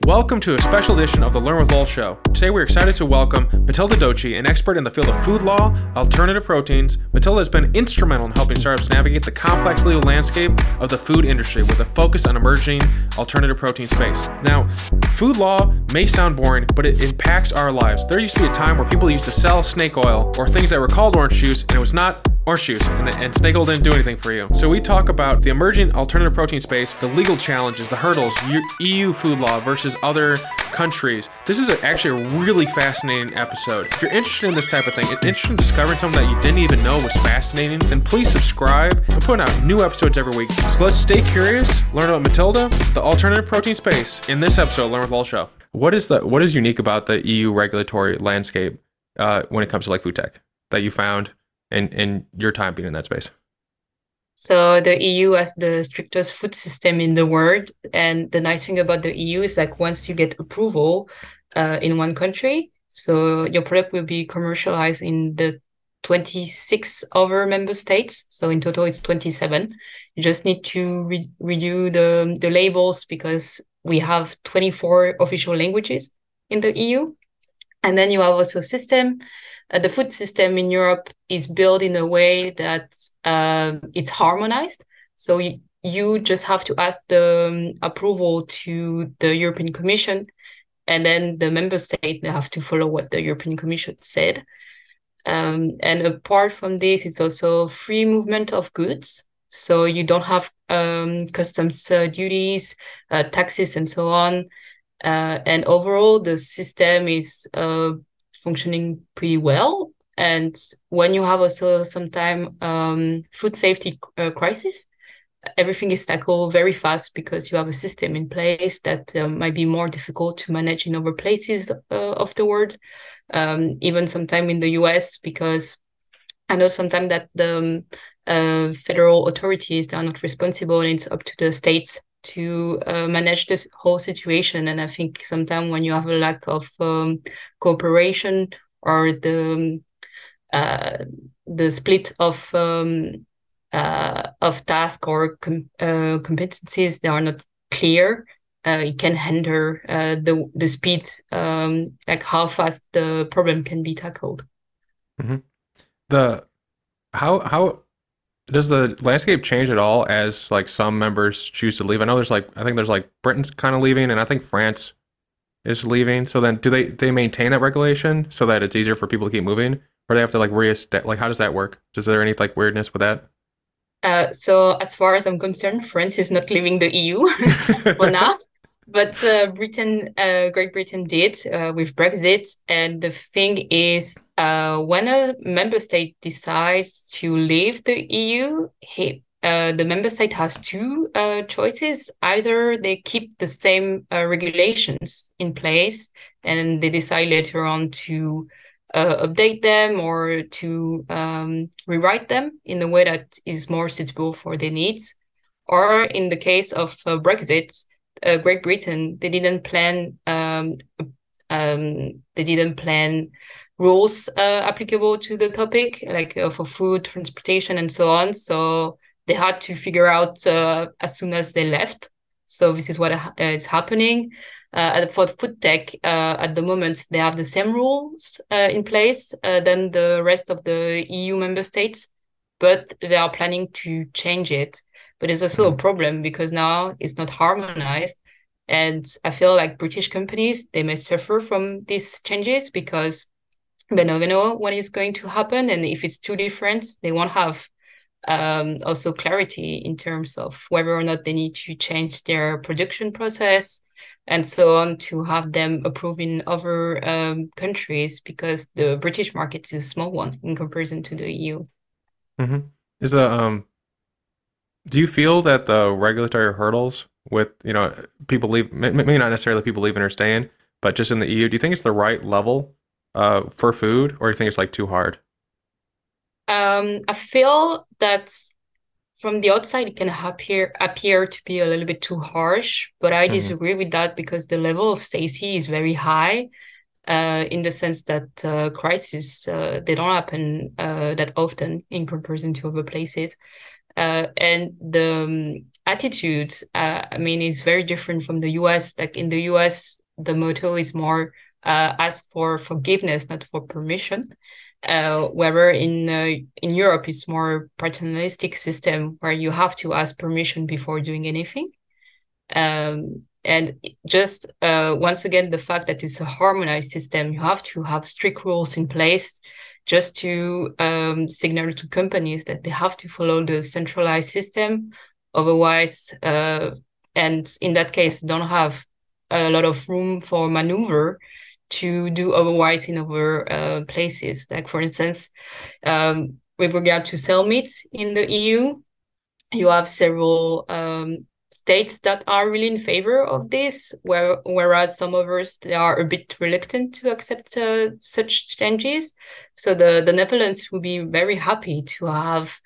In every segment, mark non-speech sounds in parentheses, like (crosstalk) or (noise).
Welcome to a special edition of the Learn with Lowell show. Today we're excited to welcome Matilda Doci, an expert in the field of food law, alternative proteins. Matilda has been instrumental in helping startups navigate the complex legal landscape of the food industry with a focus on emerging alternative protein space. Now, food law may sound boring, but it impacts our lives. There used to be a time where people used to sell snake oil or things that were called orange juice, and it was not orange juice, and, the, and snake oil didn't do anything for you. So we talk about the emerging alternative protein space, the legal challenges, the hurdles, EU food law versus other countries. This is actually a really fascinating episode. If you're interested in this type of thing, and interested in discovering something that you didn't even know was fascinating, then please subscribe. We're putting out new episodes every week. So let's stay curious, learn about Matilda, the alternative protein space, in this episode, Learn with Lowell Show. What is the what is unique about the EU regulatory landscape uh, when it comes to like food tech that you found in in your time being in that space? So the EU has the strictest food system in the world, and the nice thing about the EU is like once you get approval uh, in one country, so your product will be commercialized in the 26 other member states. So in total, it's 27. You just need to re- redo the the labels because we have 24 official languages in the EU, and then you have also system uh, the food system in Europe is built in a way that uh, it's harmonized. So you, you just have to ask the um, approval to the European Commission, and then the member state they have to follow what the European Commission said. Um, and apart from this, it's also free movement of goods. So you don't have um, customs uh, duties, uh, taxes, and so on. Uh, and overall, the system is uh, functioning pretty well. And when you have also time um, food safety uh, crisis, everything is tackled very fast because you have a system in place that uh, might be more difficult to manage in other places uh, of the world. Um, even sometime in the US, because I know sometimes that the um, uh, federal authorities they are not responsible, and it's up to the states to uh, manage this whole situation. And I think sometimes when you have a lack of um, cooperation or the uh, the split of um, uh, of task or com- uh, competencies that are not clear, uh, it can hinder uh, the the speed, um, like how fast the problem can be tackled. Mm-hmm. The how how does the landscape change at all as like some members choose to leave? I know there's like I think there's like Britain's kind of leaving, and I think France is leaving. So then, do they they maintain that regulation so that it's easier for people to keep moving, or they have to like reestablish? Like, how does that work? Is there any like weirdness with that? Uh, so as far as I'm concerned, France is not leaving the EU (laughs) for now but uh, Britain, uh, Great Britain did uh, with Brexit. And the thing is, uh, when a member state decides to leave the EU, he, uh, the member state has two uh, choices. Either they keep the same regulations in place and they decide later on to update them or to um, rewrite them in a way that is more suitable for their needs. Or in the case of Brexit, uh, Great Britain, they didn't plan um, um, they didn't plan rules uh, applicable to the topic, like uh, for food, transportation, and so on. So they had to figure out uh, as soon as they left. So this is what uh, is happening. Uh, for food tech, uh, at the moment, they have the same rules in place than the rest of the EU member states, but they are planning to change it. But it's also a mm-hmm. problem because now it's not harmonized. And I feel like British companies, they may suffer from these changes because they never know when it's going to happen. And if it's too different, they won't have um, also clarity in terms of whether or not they need to change their production process and so on to have them approved in other um, countries because the British market is a small one in comparison to the EU. Mm-hmm. Is a um do you feel that the regulatory hurdles with you know people leave maybe not necessarily people leaving or staying, but just in the EU, do you think it's the right level uh, for food, or do you think it's like too hard? Um, I feel that from the outside it can appear appear to be a little bit too harsh, but I mm-hmm. disagree with that because the level of safety is very high. Uh, in the sense that uh, crises uh, they don't happen uh, that often in comparison to other places uh, and the um, attitudes uh, i mean is very different from the us like in the us the motto is more uh, ask for forgiveness not for permission uh, in uh, in Europe it's more paternalistic system where you have to ask permission before doing anything. Um, and just uh, once again, the fact that it's a harmonized system, you have to have strict rules in place just to um, signal to companies that they have to follow the centralized system. Otherwise, uh, and in that case, don't have a lot of room for maneuver to do otherwise in other uh, places. Like for instance, um, with regard to cell meat in the EU, you have several um, states that are really in favor of this, where, whereas some others they are a bit reluctant to accept uh, such changes. So the, the Netherlands will be very happy to have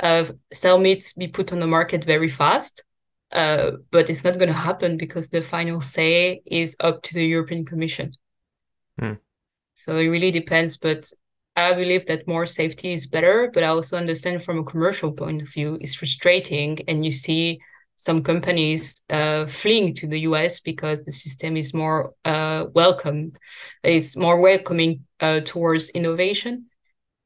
uh, cell meats be put on the market very fast. Uh, but it's not going to happen because the final say is up to the European Commission. Mm. So it really depends, but I believe that more safety is better. But I also understand from a commercial point of view, it's frustrating, and you see some companies uh, fleeing to the US because the system is more uh, welcome, is more welcoming uh, towards innovation,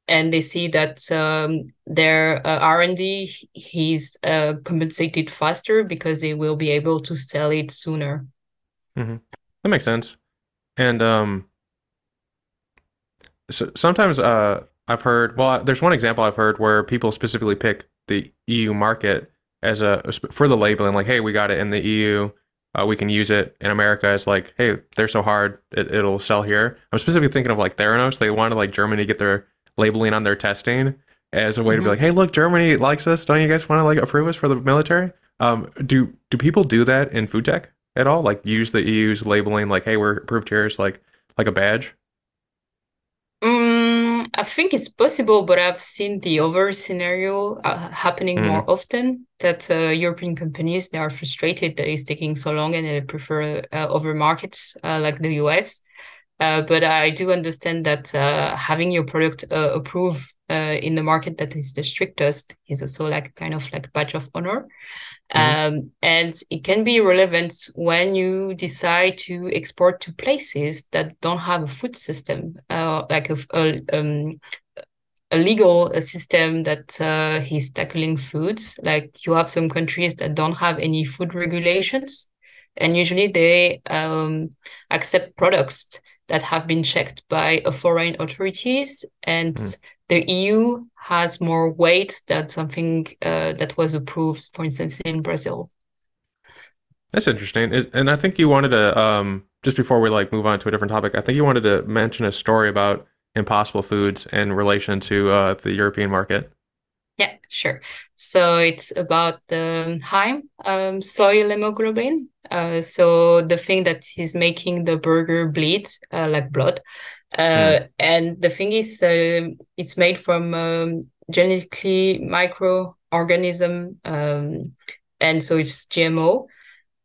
and they see that um, their uh, R and D is uh, compensated faster because they will be able to sell it sooner. Mm-hmm. That makes sense, and um, so sometimes uh, I've heard. Well, there's one example I've heard where people specifically pick the EU market as a for the labeling, like, hey, we got it in the EU. Uh, we can use it in America as like, hey, they're so hard, it, will sell here. I'm specifically thinking of like Theranos. They wanted like Germany to get their labeling on their testing as a way mm-hmm. to be mm-hmm. like, hey, look, Germany likes us. Don't you guys want to like approve us for the military? Um, do do people do that in food tech at all? Like use the EU's labeling, like, hey, we're approved here, as like like a badge. I think it's possible, but I've seen the other scenario uh, happening mm. more often. That uh, European companies they are frustrated that it's taking so long and they prefer uh, other markets uh, like the US. Uh, but I do understand that uh, having your product approved in the market that is the strictest is also like kind of like badge of honor. Mm-hmm. Um, and it can be relevant when you decide to export to places that don't have a food system, uh, like a, a, um, a legal system that uh, is tackling foods. Like you have some countries that don't have any food regulations, and usually they um, accept products that have been checked by foreign authorities and mm the EU has more weight than something uh, that was approved, for instance, in Brazil. That's interesting, and I think you wanted to um, just before we like move on to a different topic. I think you wanted to mention a story about Impossible Foods in relation to uh, the European market. Yeah, sure. So it's about the heme um, soy hemoglobin. Uh, so the thing that is making the burger bleed uh, like blood. Uh, mm. And the thing is, uh, it's made from um, genetically microorganism, um, and so it's GMO.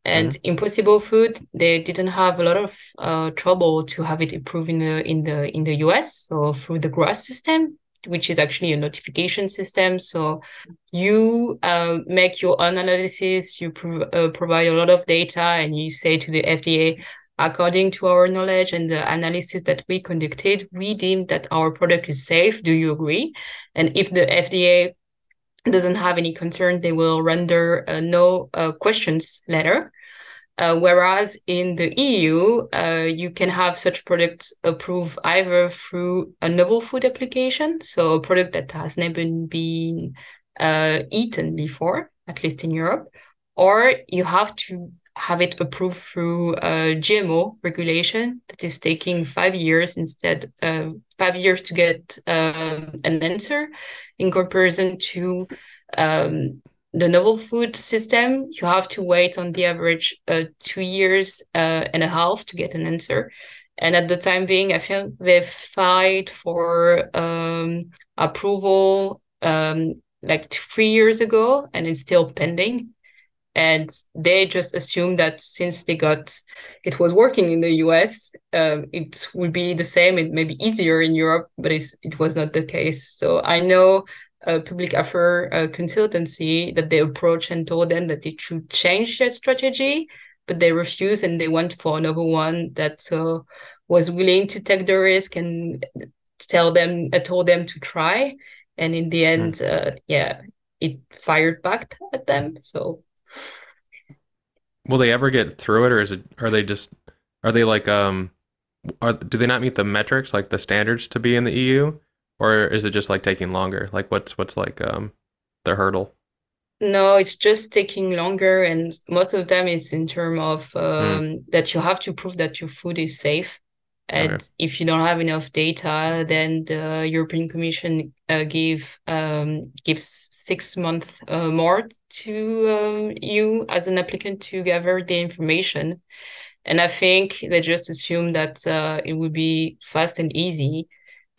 And mm. Impossible Food, they didn't have a lot of uh, trouble to have it approved in the in the in the US. So through the GRAS system, which is actually a notification system. So you uh, make your own analysis, you pro- uh, provide a lot of data, and you say to the FDA, According to our knowledge and the analysis that we conducted, we deem that our product is safe. Do you agree? And if the FDA doesn't have any concern, they will render a no uh, questions letter. Uh, whereas in the EU, uh, you can have such products approved either through a novel food application, so a product that has never been uh, eaten before, at least in Europe, or you have to have it approved through a GMO regulation that is taking five years instead uh, five years to get uh, an answer in comparison to um, the novel food system. You have to wait on the average uh, two years uh, and a half to get an answer. And at the time being i think they've filed for um, approval um, like three years ago and it's still pending and they just assumed that since they got it was working in the US, um, it would be the same. It may be easier in Europe, but it was not the case. So I know a public affair uh, consultancy that they approached and told them that they should change their strategy, but they refused and they went for another one that uh, was willing to take the risk and tell them, uh, told them to try. And in the end, mm. yeah, it fired back at them. So, will they ever get through it, or is it? Are they just? Are they like um? Are, do they not meet the metrics like the standards to be in the EU? or is it just like taking longer? Like what's what's like um the hurdle? No, it's just taking longer, and most of them time it's in terms of um, mm. that you have to prove that your food is safe. And okay. if you don't have enough data, then the European Commission uh, give um, gives six months uh, more to um, you as an applicant to gather the information. And I think they just assume that uh, it would be fast and easy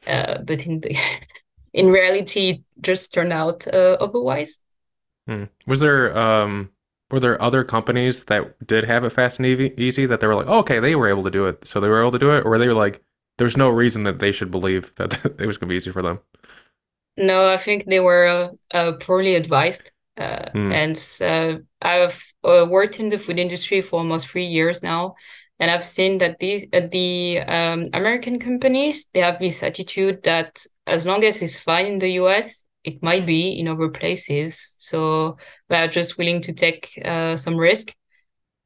uh, but in the (laughs) in reality, it just turned out uh, otherwise. Hmm. Was there um were there other companies that did have it fast and easy that they were like, oh, okay, they were able to do it, so they were able to do it, or they were like, there's no reason that they should believe that (laughs) it was going to be easy for them. No, I think they were uh, poorly advised. Uh, hmm. And uh, I've uh, worked in the food industry for almost three years now, and I've seen that these uh, the um, American companies they have this attitude that as long as it's fine in the US, it might be in other places. So they are just willing to take uh, some risk,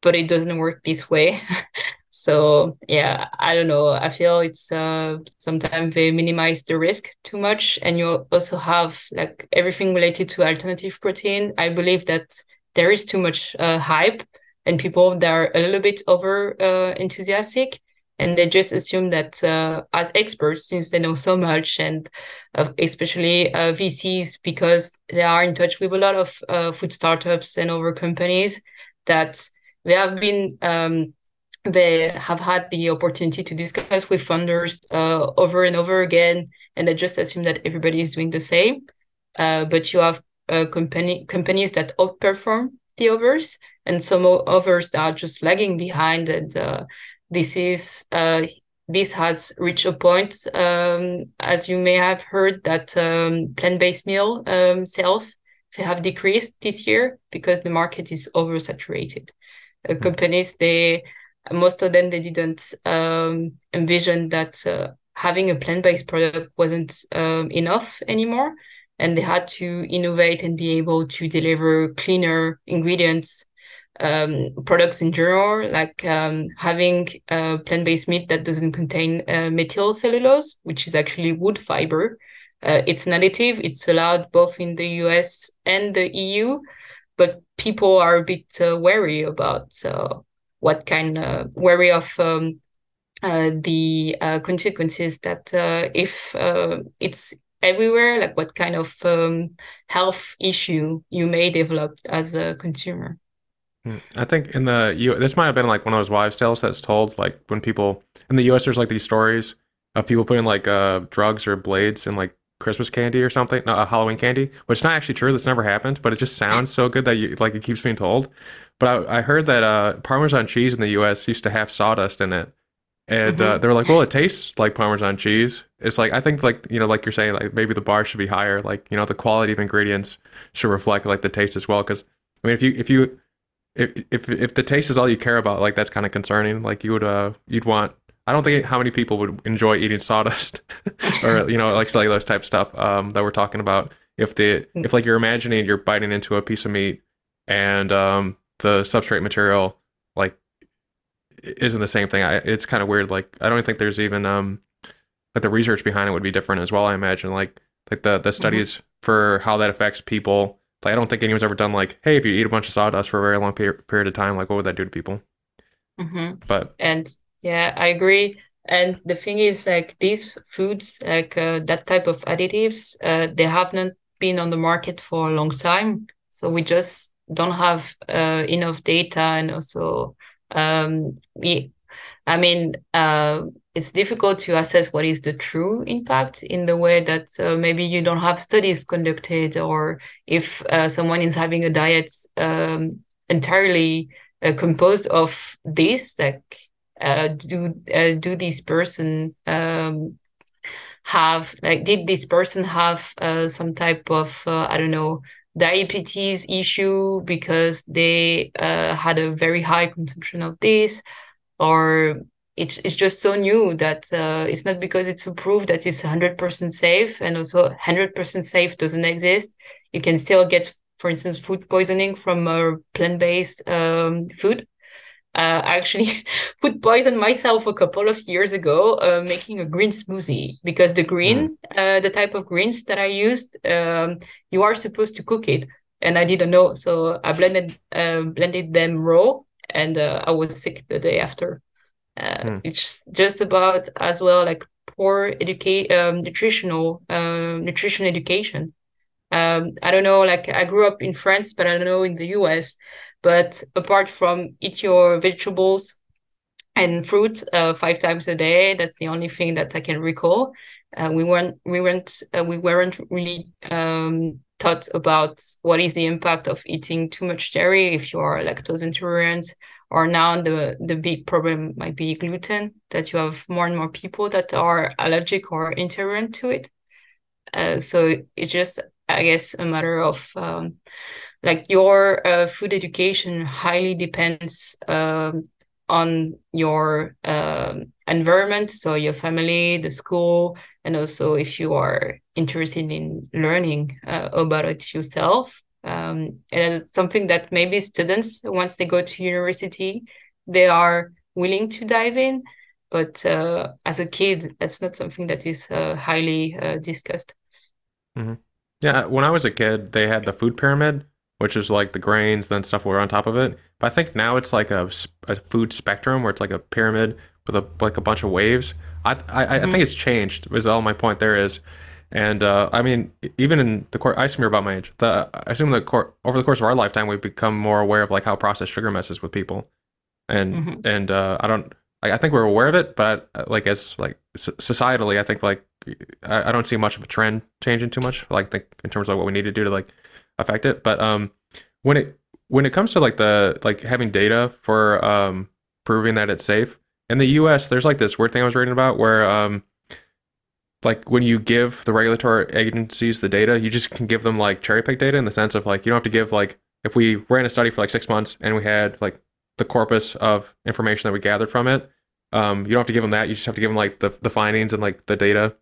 but it doesn't work this way. (laughs) so yeah, I don't know. I feel it's uh, sometimes they minimize the risk too much, and you also have like everything related to alternative protein. I believe that there is too much uh, hype and people that are a little bit over uh, enthusiastic and they just assume that uh, as experts since they know so much and uh, especially uh, vcs because they are in touch with a lot of uh, food startups and other companies that they have been um, they have had the opportunity to discuss with funders uh, over and over again and they just assume that everybody is doing the same. Uh, but you have company companies that outperform the others and some others that are just lagging behind and this is uh, this has reached a point um, as you may have heard that um, plant-based meal um, sales have decreased this year because the market is oversaturated uh, mm. companies they most of them they didn't um, envision that uh, having a plant-based product wasn't um, enough anymore and they had to innovate and be able to deliver cleaner ingredients um, products in general, like um, having uh, plant-based meat that doesn't contain uh, methyl cellulose, which is actually wood fiber. Uh, it's an additive. It's allowed both in the US and the EU, but people are a bit uh, wary about uh, what kind of wary of um, uh, the consequences that if it's everywhere, like what kind of um, health issue you may develop as a consumer. I think in the U, this might have been like one of those wives' tales that's told, like when people in the U.S. There's like these stories of people putting like uh, drugs or blades in like Christmas candy or something, no, uh, Halloween candy, which is not actually true. That's never happened, but it just sounds so good that you like it keeps being told. But I, I heard that uh, Parmesan cheese in the U.S. used to have sawdust in it, and uh, mm-hmm. uh, they were like, "Well, it tastes like Parmesan cheese." It's like I think like you know, like you're saying, like maybe the bar should be higher. Like you know, the quality of ingredients should reflect like the taste as well. Because I mean, if you if you if if if the taste is all you care about, like that's kind of concerning. Like you would uh you'd want. I don't think how many people would enjoy eating sawdust (laughs) or you know like cellulose type stuff um, that we're talking about. If the mm. if like you're imagining you're biting into a piece of meat and um, the substrate material like isn't the same thing. I, it's kind of weird. Like I don't think there's even um like the research behind it would be different as well. I imagine like like the the mm-hmm. studies mm-hmm. for how that affects people like I don't think anyone's ever done like, hey, if you eat a bunch of sawdust for a very long period of time, like what would that do to people? Mm-hmm. But and yeah, I agree. And the thing is, like these foods, like uh, that type of additives, uh, they have not been on the market for a long time. So we just don't have uh, enough data, and also um, we, I mean, uh, it's difficult to assess what is the true impact in the way that uh, maybe you don't have studies conducted or if uh, someone is having a diet um, entirely uh, composed of this like uh, do uh, do this person um, have like did this person have uh, some type of I don't know diabetes issue because they had a very high consumption of this or it's, it's just so new that uh, it's not because it's approved that it's 100% safe and also 100% safe doesn't exist you can still get for instance food poisoning from a plant-based um, food uh, I actually (laughs) food poisoned myself a couple of years ago uh, making a green smoothie because the green, mm. uh, the type of greens that I used, um, you are supposed to cook it, and I didn't know, so I blended uh, blended them raw, and uh, I was sick the day after. Mm. It's just about as well like poor educate um, nutritional um, nutrition education. Um, I don't know, like I grew up in France, but I don't know in the US but apart from eat your vegetables and fruit uh, five times a day, that's the only thing that I can recall. Uh, we weren't we weren't uh, we weren't really um, taught about what is the impact of eating too much dairy if you are lactose intolerant or now the the big problem might be gluten that you have more and more people that are allergic or intolerant to it. Uh, so it's just i guess a matter of um, like your uh, food education highly depends um, on your um, environment. So your family the school and also if you are interested in learning uh, about it yourself um, and it's something that maybe students once they go to university they are willing to dive in but uh, as a kid that's not something that is uh, highly uh, discussed mm-hmm. yeah when i was a kid they had the food pyramid which is like the grains, then stuff were on top of it. But I think now it's like a, a food spectrum where it's like a pyramid with a like a bunch of waves. I I, mm-hmm. I think it's changed. Is all my point there is. And uh, I mean, even in the court, I assume you're about my age. The I assume that court, over the course of our lifetime, we've become more aware of like how processed sugar messes with people, and mm-hmm. and uh, I don't. I, I think we're aware of it, but uh, like as like societally, I think like I, I don't see much of a trend changing too much. Like think in terms of what we need to do to like affect it. But um, when it when it comes to like the like having data for um proving that it's safe in the U.S., there's like this weird thing I was reading about where um like when you give the regulatory agencies the data, you just can give them like cherry pick data in the sense of like you don't have to give like if we ran a study for like six months and we had like the corpus of information that we gathered from it, um, you don't have to give them that. You just have to give them like the, the findings and like the data,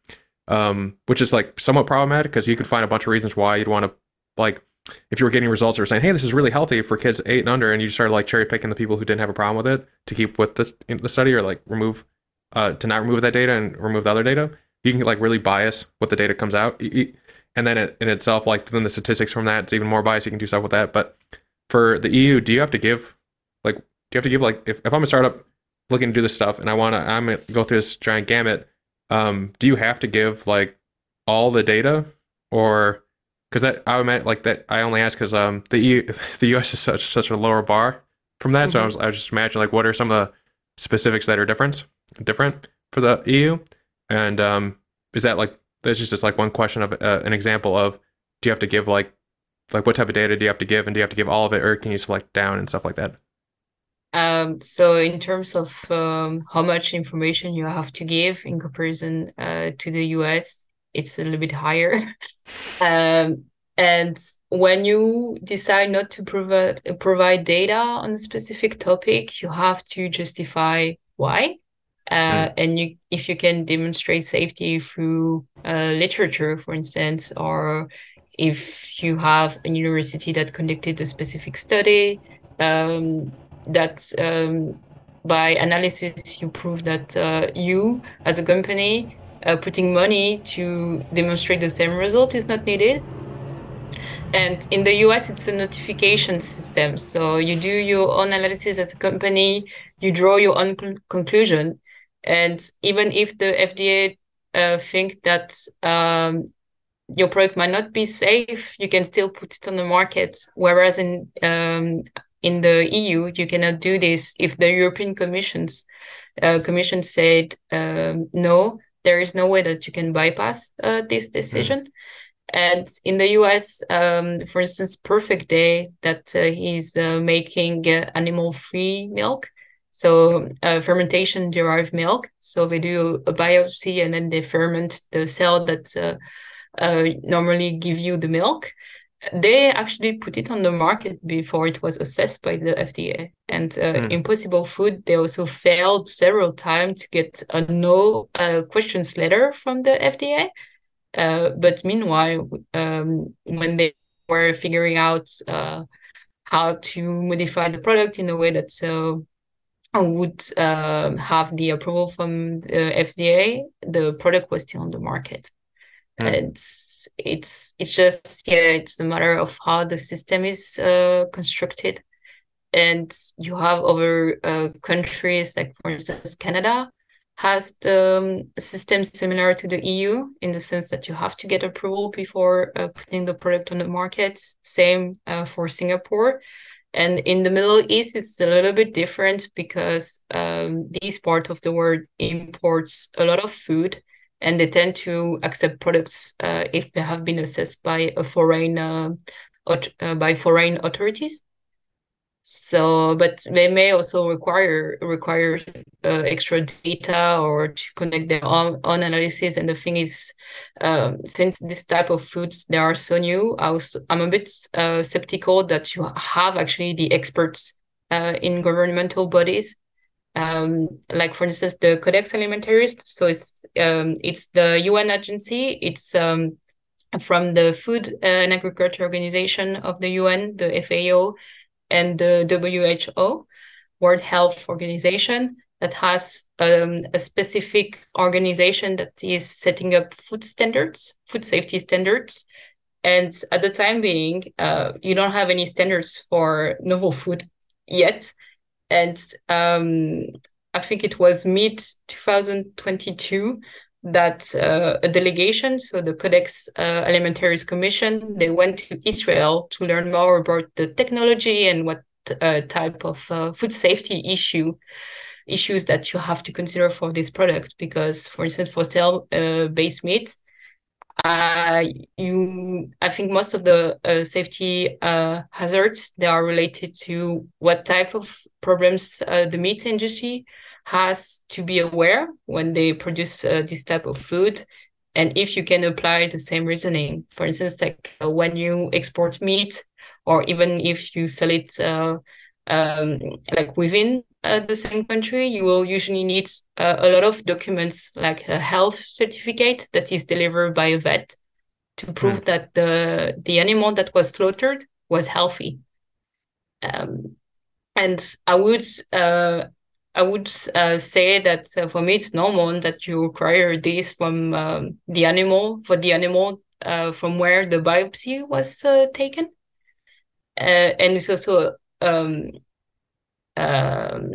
um, which is like somewhat problematic because you could find a bunch of reasons why you'd want to like if you were getting results that were saying, "Hey, this is really healthy for kids eight and under," and you started like cherry picking the people who didn't have a problem with it to keep with this the study, or like remove uh, to not remove that data and remove the other data, you can like really bias what the data comes out, and then it, in itself, like then the statistics from that, it's even more biased. You can do stuff with that. But for the EU, do you have to give like do you have to give like if, if I'm a startup looking to do this stuff and I want to I'm gonna go through this giant gamut, um, do you have to give like all the data or because that I meant like that. I only asked because um the EU, (laughs) the US is such such a lower bar from that. Mm-hmm. So I mm-hmm. was I was just imagining like what are some of the specifics that are different different for the EU, and um is that like that's just, just like one question of uh, an example of do you have to give like like what type of data do you have to give and do you have to give all of it or can you select down and stuff like that? Um, so in terms of um, how much information you have to give in comparison uh, to the US, it's a little bit higher. (laughs) um, and when you decide not to provide provide data on a specific topic, you have to justify why. Uh. And you, if you can demonstrate safety through uh, literature, for instance, or if you have a university that conducted a specific study, um, that um, by analysis you prove that uh, you, as a company, uh, putting money to demonstrate the same result is not needed. And in the US, it's a notification system. So you do your own analysis as a company, you draw your own con- conclusion. And even if the FDA uh, think that um, your product might not be safe, you can still put it on the market. Whereas in um, in the EU, you cannot do this if the European Commission's uh, Commission said um, no there is no way that you can bypass uh, this decision. Mm. And in the US, um, for instance, Perfect Day, that uh, he's uh, making uh, animal free milk. So uh, fermentation derived milk. So they do a biopsy and then they ferment the cell that uh, uh, normally give you the milk. They actually put it on the market before it was assessed by the FDA. And mm. Impossible Food, they also failed several times to get a no uh, questions letter from the FDA. Uh, but meanwhile, um, when they were figuring out how to modify the product in a way that so would uh, have the approval from the FDA, the product was still on the market. Mm. It's it's it's just yeah, it's a matter of how the system is uh, constructed, and you have other uh, countries like for instance Canada has the um, system similar to the EU in the sense that you have to get approval before uh, putting the product on the market. Same uh, for Singapore. And in the Middle East, it's a little bit different because um, this part of the world imports a lot of food and they tend to accept products uh, if they have been assessed by a foreign uh, uh, by foreign authorities. So, but they may also require require uh, extra data or to connect their own, own analysis. And the thing is, um, since this type of foods they are so new, I was, I'm a bit uh, skeptical that you have actually the experts uh, in governmental bodies. Um, like for instance, the Codex Alimentarius. So it's um, it's the UN agency. It's um, from the Food and Agriculture Organization of the UN, the FAO and the WHO, World Health Organization, that has um, a specific organization that is setting up food standards, food safety standards. And at the time being, uh, you don't have any standards for novel food yet. And um, I think it was mid 2022 that uh, a delegation, so the Codex uh, Alimentarius Commission, they went to Israel to learn more about the technology and what uh, type of uh, food safety issue issues that you have to consider for this product. Because, for instance, for cell-based uh, meat, uh, you, I think most of the safety hazards they are related to what type of problems the meat industry has to be aware when they produce uh, this type of food and if you can apply the same reasoning for instance like uh, when you export meat or even if you sell it uh, um, like within uh, the same country you will usually need uh, a lot of documents like a health certificate that is delivered by a vet to prove mm. that the the animal that was slaughtered was healthy um, and i would uh, I would uh, say that uh, for me it's normal that you require this from um, the animal for the animal uh, from where the biopsy was uh, taken, uh, and it's also um, um,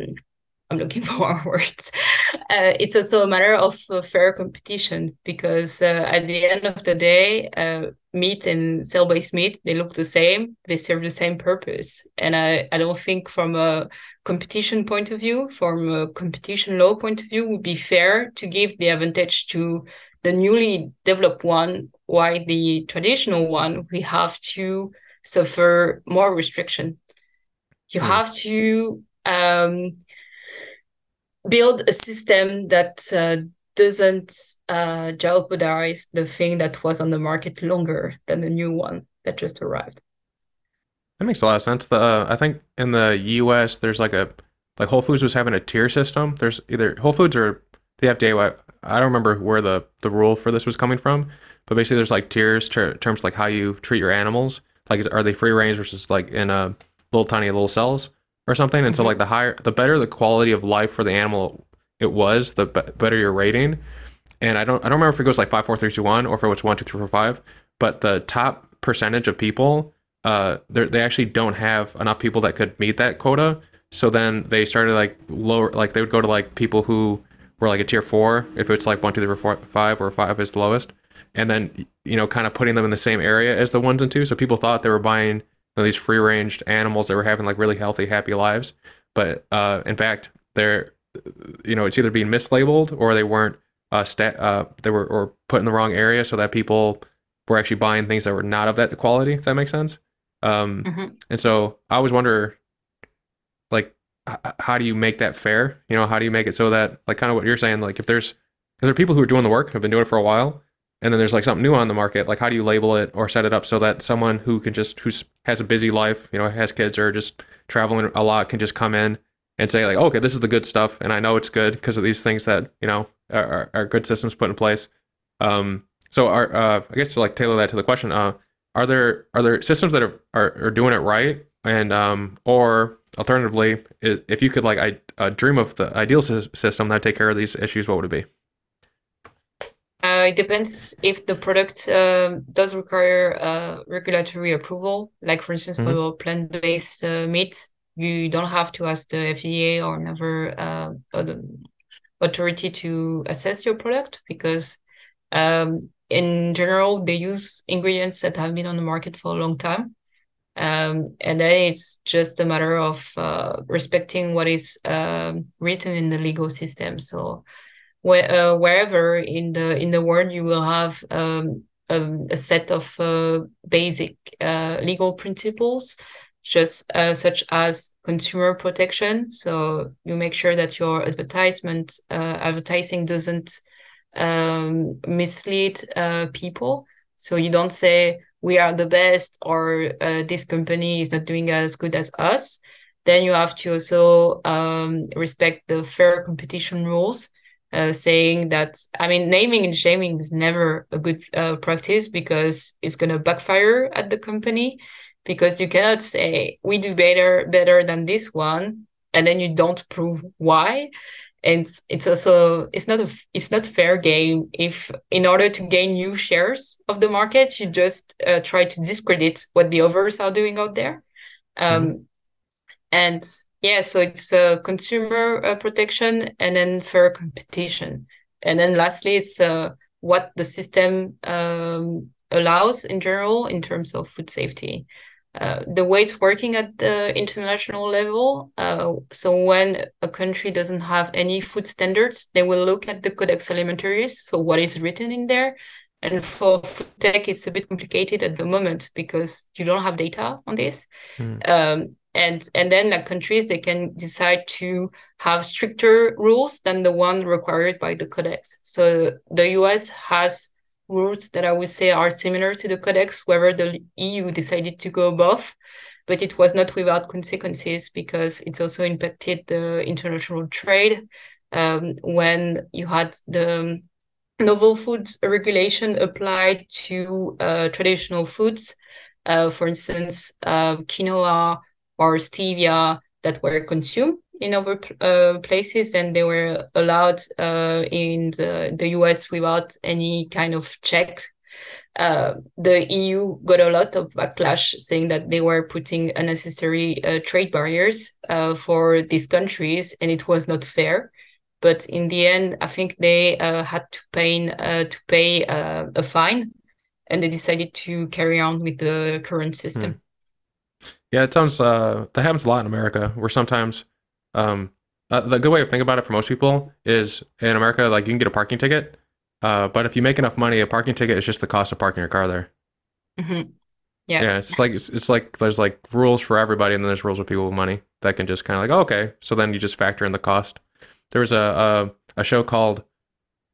I'm looking (laughs) for words. Uh, it's also a matter of uh, fair competition because uh, at the end of the day, uh, meat and cell-based meat they look the same. They serve the same purpose, and I I don't think from a competition point of view, from a competition law point of view, would be fair to give the advantage to the newly developed one, while the traditional one we have to suffer more restriction. You mm. have to um, build a system that uh, doesn't uh, jeopardize the thing that was on the market longer than the new one that just arrived. That makes a lot of sense. The uh, I think in the U.S. there's like a like Whole Foods was having a tier system. There's either Whole Foods or the FDA. I don't remember where the the rule for this was coming from, but basically there's like tiers ter- terms like how you treat your animals. Like are they free range versus like in a little tiny little cells? Or something. And mm-hmm. so like the higher, the better the quality of life for the animal it was, the be- better your rating. And I don't, I don't remember if it goes like five, four, three, two, one, or if it was one, two, three, four, five. But the top percentage of people, uh, they actually don't have enough people that could meet that quota. So then they started like lower, like they would go to like people who were like a tier four, if it's like one, two, three, four, five, or five is the lowest, and then you know kind of putting them in the same area as the ones and two. So people thought they were buying know, these free ranged animals that were having like really healthy, happy lives. But uh, in fact, they're you know it's either being mislabeled or they weren't uh, stat uh, they were or put in the wrong area so that people were actually buying things that were not of that quality. If that makes sense. Um, mm-hmm. And so I always wonder, like, how do you make that fair? You know, how do you make it so that like kind of what you're saying, like if there's if there are people who are doing the work, have been doing it for a while, and then there's like something new on the market, like how do you label it or set it up so that someone who can just who's has a busy life, you know, has kids or just traveling a lot can just come in and say like, oh, okay, this is the good stuff, and I know it's good because of these things that you know are, are good systems put in place. Um, so are uh, I guess to like tailor that to the question, uh, are there are there systems that are are, are doing it right, and um, or alternatively, if you could like I uh, dream of the ideal system that take care of these issues, what would it be? Uh, it depends if the product um, does require uh, regulatory approval. Like for instance, mm-hmm. for plant-based uh, meat, you don't have to ask the FDA or another uh, authority to assess your product because um, in general they use ingredients that have been on the market for a long time. Um, and then it's just a matter of uh, respecting what is um, written in the legal system. So where, uh, wherever in the in the world you will have um, um, a set of uh, basic uh, legal principles just uh, such as consumer protection. So you make sure that your advertisement uh, advertising doesn't um, mislead uh, people. So you don't say we are the best or this company is not doing as good as us. Then you have to also um, respect the fair competition rules uh, saying that I mean naming and shaming is never a good uh, practice because it's gonna backfire at the company because you cannot say we do better better than this one and then you don't prove why and it's also it's not a it's not fair game if in order to gain new shares of the market you just uh, try to discredit what the others are doing out there um, mm-hmm. And yeah, so it's uh, consumer uh, protection and then fair competition. And then lastly, it's uh, what the system um, allows in general in terms of food safety. Uh, the way it's working at the international level. Uh, so when a country doesn't have any food standards, they will look at the Codex Alimentarius, so what is written in there. And for food tech, it's a bit complicated at the moment because you don't have data on this. Mm. Um, and and then like countries they can decide to have stricter rules than the one required by the codex. So the us has rules that i would say are similar to the codex whether the eu decided to go above but it was not without consequences because it's also impacted the international trade. Um, when you had the novel foods regulation applied to uh, traditional foods uh, for instance uh, quinoa or stevia that were consumed in other uh, places and they were allowed uh, in the, the US without any kind of check. Uh, the EU got a lot of backlash saying that they were putting unnecessary uh, trade barriers uh, for these countries and it was not fair. But in the end, I think they uh, had to pay to pay a fine, and they decided to carry on with the current system. Hmm. Yeah, it sounds uh, that happens a lot in America, where sometimes um, uh, the good way of thinking about it for most people is in America, like you can get a parking ticket, uh, but if you make enough money, a parking ticket is just the cost of parking your car there. Mm-hmm. Yeah, yeah, it's like it's, it's like there's like rules for everybody, and then there's rules with people with money that can just kind of like, oh, okay, so then you just factor in the cost. There was a a, a show called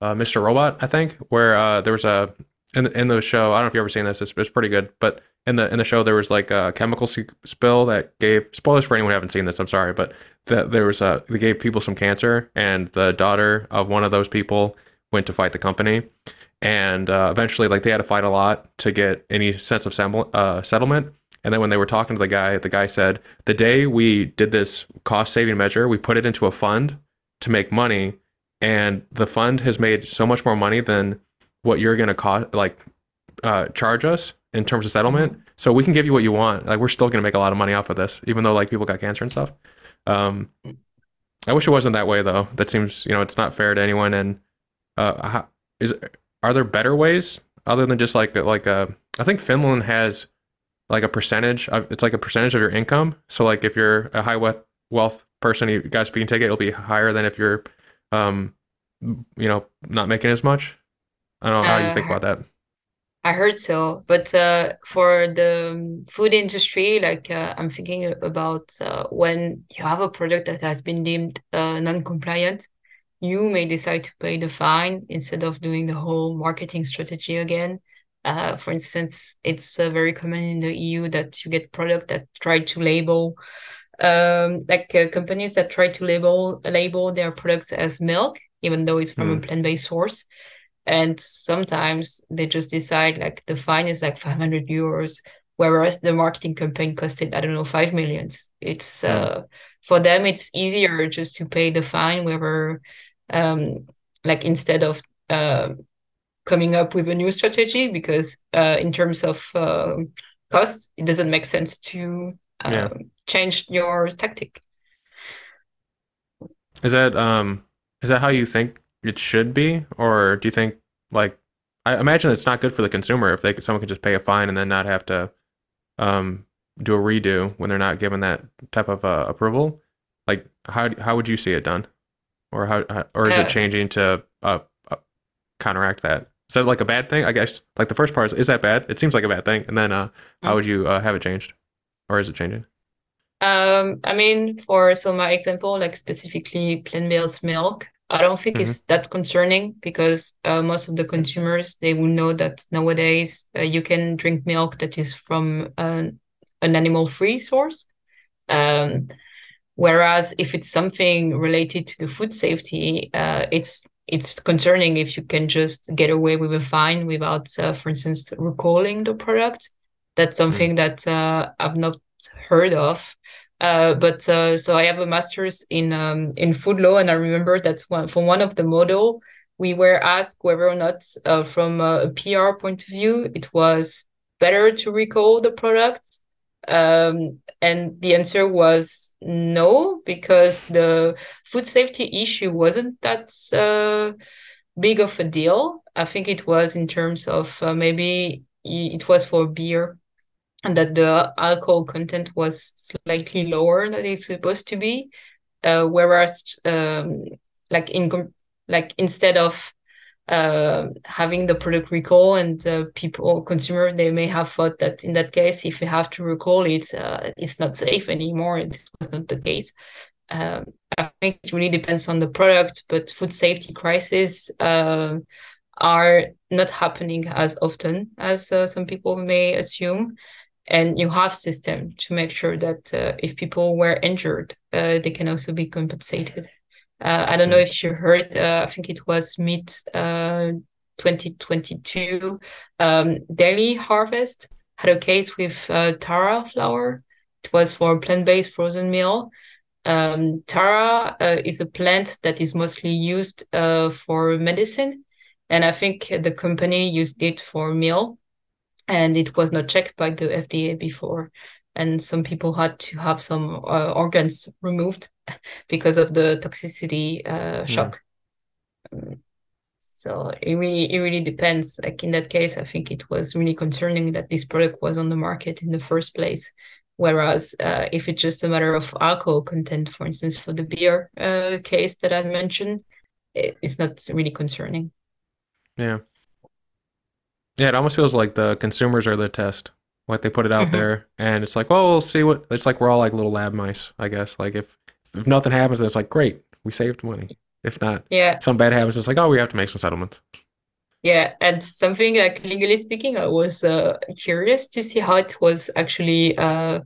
uh, Mr. Robot, I think, where uh, there was a in in the show. I don't know if you have ever seen this. It's, it's pretty good, but in the in the show there was like a chemical spill that gave spoilers for anyone who haven't seen this. I'm sorry, but that there was a they gave people some cancer, and the daughter of one of those people went to fight the company, and uh, eventually like they had to fight a lot to get any sense of sem- uh, settlement. And then when they were talking to the guy, the guy said, "The day we did this cost saving measure, we put it into a fund to make money, and the fund has made so much more money than what you're going to cost like uh, charge us in terms of settlement. Mm-hmm. So we can give you what you want. Like we're still gonna make a lot of money off of this, even though like people got cancer and stuff. Um, I wish it wasn't that way though. That seems you know it's not fair to anyone. And uh, how, is are there better ways other than just like like uh, I think Finland has like a percentage. Of, it's like a percentage of your income. So like if you're a high wealth wealth person, you got a speeding ticket, it'll be higher than if you're um you know not making as much. I don't know how uh, you think about that. I heard so, but uh, for the food industry, like uh, I'm thinking about uh, when you have a product that has been deemed uh, non-compliant, you may decide to pay the fine instead of doing the whole marketing strategy again. Uh, for instance, it's uh, very common in the EU that you get product that try to label, um, like companies that try to label label their products as milk, even though it's from mm. a plant-based source and sometimes they just decide like the fine is like 500 euros whereas the marketing campaign costed i don't know 5 millions it's hmm. uh for them it's easier just to pay the fine wherever um like instead of uh, coming up with a new strategy because uh in terms of uh, cost it doesn't make sense to uh, yeah. change your tactic is that um is that how you think it should be, or do you think like I imagine it's not good for the consumer if they someone can just pay a fine and then not have to um, do a redo when they're not given that type of uh, approval? Like how how would you see it done, or how, how or is it changing to uh, uh, counteract that? Is that like a bad thing? I guess like the first part is, is that bad? It seems like a bad thing, and then uh, how mm. would you uh, have it changed, or is it changing? Um, I mean, for so my example, like specifically plant-based milk, I don't think mm-hmm. it's that concerning because uh, most of the consumers they will know that nowadays uh, you can drink milk that is from an, an animal-free source. Um, whereas if it's something related to the food safety, uh, it's it's concerning if you can just get away with a fine without, uh, for instance, recalling the product. That's mm. something mm-hmm. that uh, I've not heard of. Uh, but uh, so I have a master's in um, in food law, and I remember that one from one of the model we were asked whether or not, uh, from a PR point of view, it was better to recall the product, um, and the answer was no because the food safety issue wasn't that uh, big of a deal. I think it was in terms of uh, maybe it was for beer and that the alcohol content was slightly lower than it's supposed to be. Uh, whereas, um, like in like instead of uh, having the product recall and uh, people consumer they may have thought that in that case if you have to recall it uh, it's not safe anymore it was not the case um, i think it really depends on the product but food safety crises uh, are not happening as often as uh, some people may assume and you have system to make sure that uh, if people were injured uh, they can also be compensated. Uh, i don't know if you heard uh, i think it was mid uh, 2022 um, Daily Harvest had a case with uh, tara flour. It was for plant-based frozen meal. Um, tara is a plant that is mostly used for medicine and i think the company used it for meal and it was not checked by the FDA before. And some people had to have some uh, organs removed (laughs) because of the toxicity uh, shock. Yeah. Um, so it really it really depends. Like in that case, I think it was really concerning that this product was on the market in the first place. Whereas uh, if it's just a matter of alcohol content, for instance, for the beer uh, case that I mentioned, it's not really concerning. Yeah. Yeah, it almost feels like the consumers are the test. Like they put it out mm-hmm. there, and it's like, well, we'll see what. It's like we're all like little lab mice, I guess. Like if if nothing happens, then it's like great, we saved money. If not, yeah, some bad happens, it's like oh, we have to make some settlements. Yeah, and something like legally speaking, I was uh, curious to see how it was actually uh,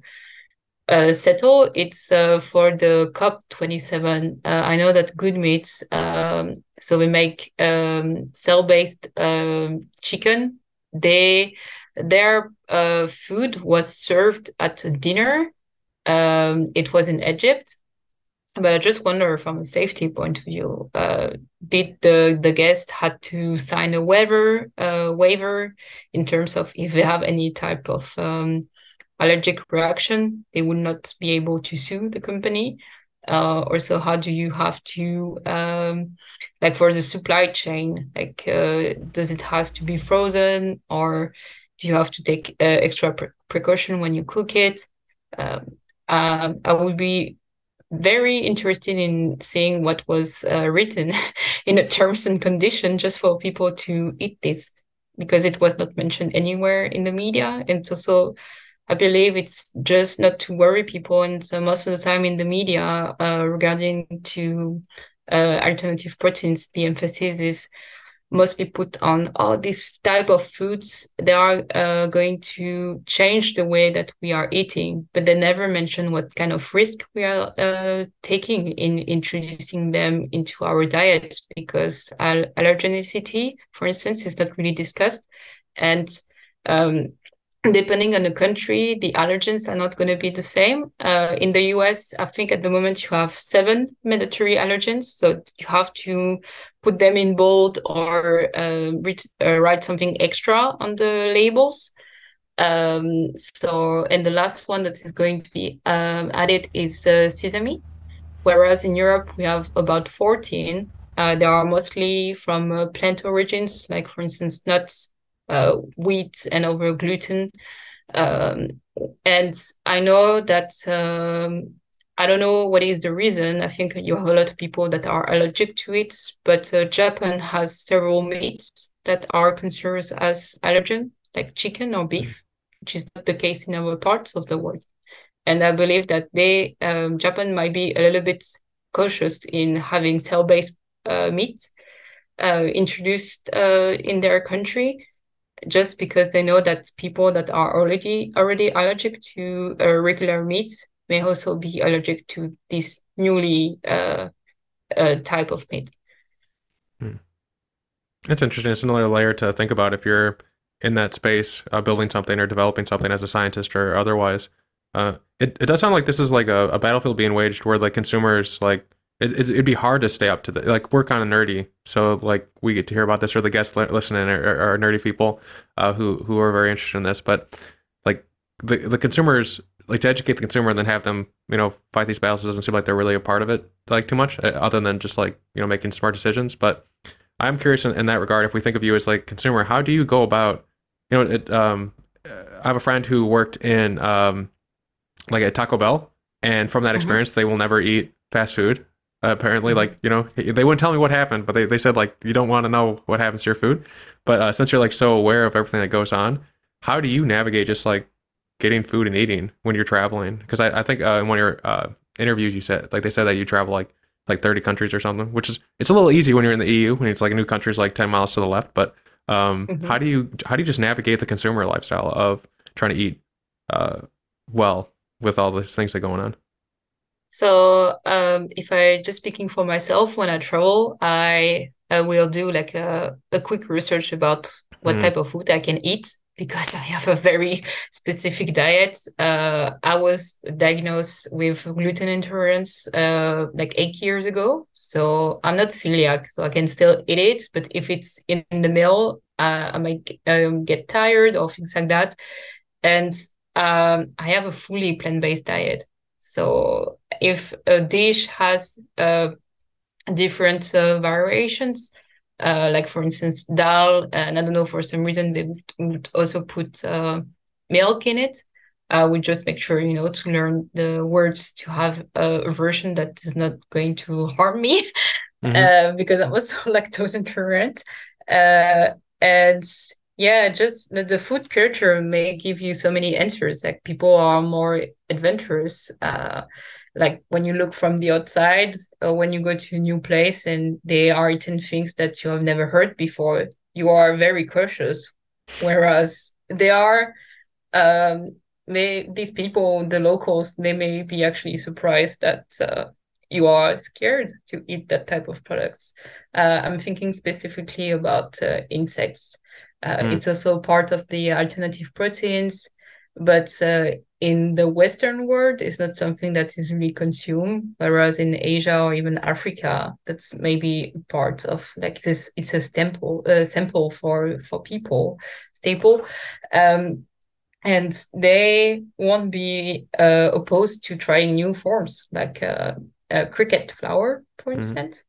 uh, settled. It's uh, for the COP twenty seven. Uh, I know that Good Meats, um, so we make um, cell based um, chicken they their uh, food was served at dinner. Um, it was in Egypt, but I just wonder from a safety point of view, uh, did the the guest had to sign a waiver uh, waiver in terms of if they have any type of um, allergic reaction, they would not be able to sue the company uh, also how do you have to um, like for the supply chain like uh, does it has to be frozen or do you have to take uh, extra pre- precaution when you cook it um, um, i would be very interested in seeing what was uh, written (laughs) in the terms and condition just for people to eat this because it was not mentioned anywhere in the media. And also, I believe it's just not to worry people. And so most of the time in the media uh, regarding to uh, alternative proteins, the emphasis is mostly put on all oh, these type of foods they are uh, going to change the way that we are eating but they never mention what kind of risk we are uh, taking in introducing them into our diets because allergenicity for instance is not really discussed and um, depending on the country, the allergens are not going to be the same. Uh, in the US, I think at the moment you have seven mandatory allergens, so you have to put them in bold or uh, uh, write something extra on the labels. Um, so, and the last one that is going to be um, added is uh, sesame, whereas in Europe we have about 14. Uh, they are mostly from uh, plant origins, like for instance nuts, uh, wheat and over gluten. Um, and I know that um, I don't know what is the reason. I think you have a lot of people that are allergic to it, but uh, Japan has several meats that are considered as allergen, like chicken or beef, which is not the case in other parts of the world. And I believe that they um, Japan might be a little bit cautious in having cell-based uh, meat uh, introduced uh, in their country just because they know that people that are already already allergic to uh, regular meats may also be allergic to this newly uh, uh, type of meat. Hmm. That's interesting. It's another layer to think about if you're in that space, uh, building something or developing something as a scientist or otherwise. Uh, it, it does sound like this is like a, a battlefield being waged where like consumers like it, would be hard to stay up to the like we're kind of nerdy so like we get to hear about this or the guests listening are, are nerdy people uh, who who are very interested in this but like the the consumers like to educate the consumer and then have them you know fight these battles doesn't seem like they're really a part of it like too much uh, other than just like you know making smart decisions but i'm curious in, in that regard if we think of you as like consumer how do you go about you know it um i have a friend who worked in um like at taco bell and from that mm-hmm. experience they will never eat fast food apparently, mm-hmm. like you know, they wouldn't tell me what happened, but they, they said like you don't want to know what happens to your food. But uh, since you're like so aware of everything that goes on, how do you navigate just like getting food and eating when you're traveling? Because I, I think uh, in one of your uh, interviews you said like they said that you travel like like 30 countries or something, which is it's a little easy when you're in the EU when it's like a new country is like 10 miles to the left. But um, mm-hmm. how do you how do you just navigate the consumer lifestyle of trying to eat uh, well with all these things that are going on? So um, if I just speaking for myself, when I travel, I, I will do like a, a quick research about what mm. type of food I can eat because (laughs) I have a very specific diet. Uh, I was diagnosed with gluten intolerance uh, like eight years ago. So I'm not celiac, so I can still eat it. But if it's in the meal, uh, I might um, get tired or things like that. And um, I have a fully plant based diet. So if a dish has uh, different uh, variations, uh, like for instance dal, and I don't know for some reason they would, would also put uh, milk in it. I would just make sure you know to learn the words to have a, version that is not going to harm me, (laughs) mm-hmm. Uh, because I'm also (laughs) lactose intolerant. Uh, and yeah just the food culture may give you so many answers like people are more adventurous uh like when you look from the outside or when you go to a new place and they are eating things that you have never heard before you are very cautious. Whereas they are um they these people the locals they may be actually surprised that uh, you are scared to eat that type of products. Uh, i'm thinking specifically about uh, insects uh, mm. It's also part of the alternative proteins, but uh, in the Western world, it's not something that is really consumed. Whereas in Asia or even Africa, that's maybe part of like this. It's a sample, uh, sample for for people, staple. Um, and they won't be uh, opposed to trying new forms like uh, cricket flour, for mm-hmm. instance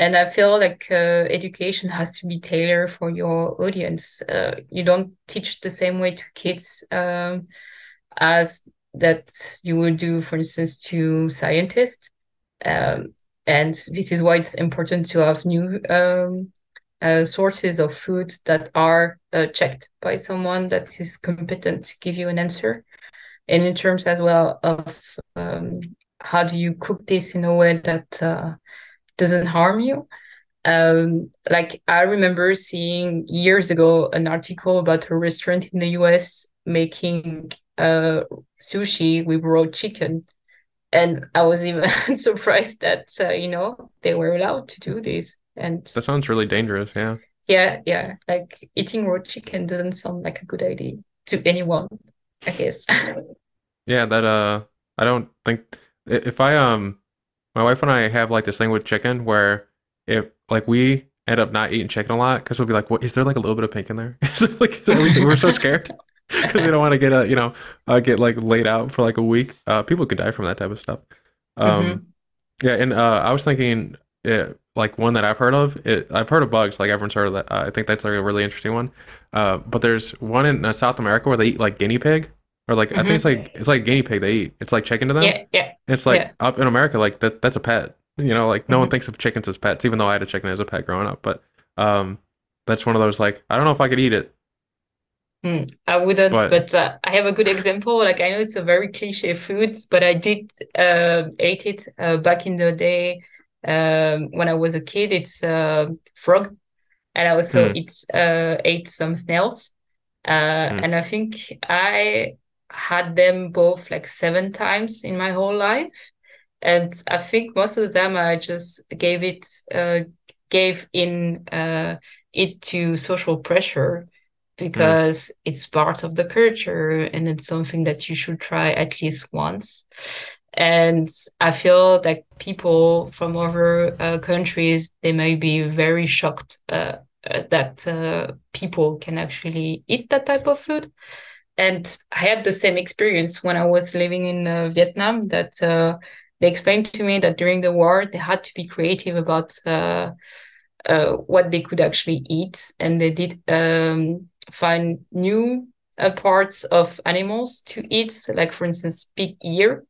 and i feel like uh, education has to be tailored for your audience. Uh, you don't teach the same way to kids um, as that you would do for instance to scientists. Um, and this is why it's important to have new um, uh, sources of food that are uh, checked by someone that is competent to give you an answer. And in terms as well of um, how do you cook this in a way that uh, doesn't harm you. Um, like i remember seeing years ago an article about a restaurant in the us making uh, sushi with raw chicken. And i was even (laughs) surprised that uh, you know they were allowed to do this. And that sounds really dangerous yeah. Yeah yeah. Like eating raw chicken doesn't sound like a good idea to anyone i guess. (laughs) Yeah that uh i don't think if i um my wife and i have like this thing with chicken where if like we end up not eating chicken a lot because we'll be like what is there like a little bit of pink in there (laughs) so like (laughs) we're so scared (laughs) because we don't want to get a you know uh, get like laid out for like a week uh people could die from that type of stuff um mm-hmm. yeah and uh i was thinking yeah, like one that I've heard of. It, I've heard of bugs, like everyone's heard of that. Uh, I think that's like a really interesting one. Uh, but there's one in uh, South America where they eat like guinea pig, or like mm-hmm. I think it's like it's like guinea pig they eat. It's like chicken to them. Yeah, yeah. it's like yeah. up in America, like that that's a pet. You know, like no mm-hmm. one thinks of chickens as pets, even though I had a chicken as a pet growing up. But um, that's one of those like I don't know if I could eat it. Mm, I wouldn't, but, but uh, I have a good example. Like I know it's a very cliche food, but I did uh, ate it uh, back in the day um, when I was a kid, it's uh, frog, and I also mm. eat uh, ate some snails, uh, mm. and I think I had them both like seven times in my whole life, and I think most of the time I just gave it uh, gave in uh, it to social pressure because mm. it's part of the culture and it's something that you should try at least once. And i feel that people from other uh, countries they may be very shocked uh, uh, that uh, people can actually eat that type of food and i had the same experience when i was living in uh, vietnam that uh, they explained to me that during the war they had to be creative about what they could actually eat. And they did um, find new parts of animals to eat like for instance pig ear.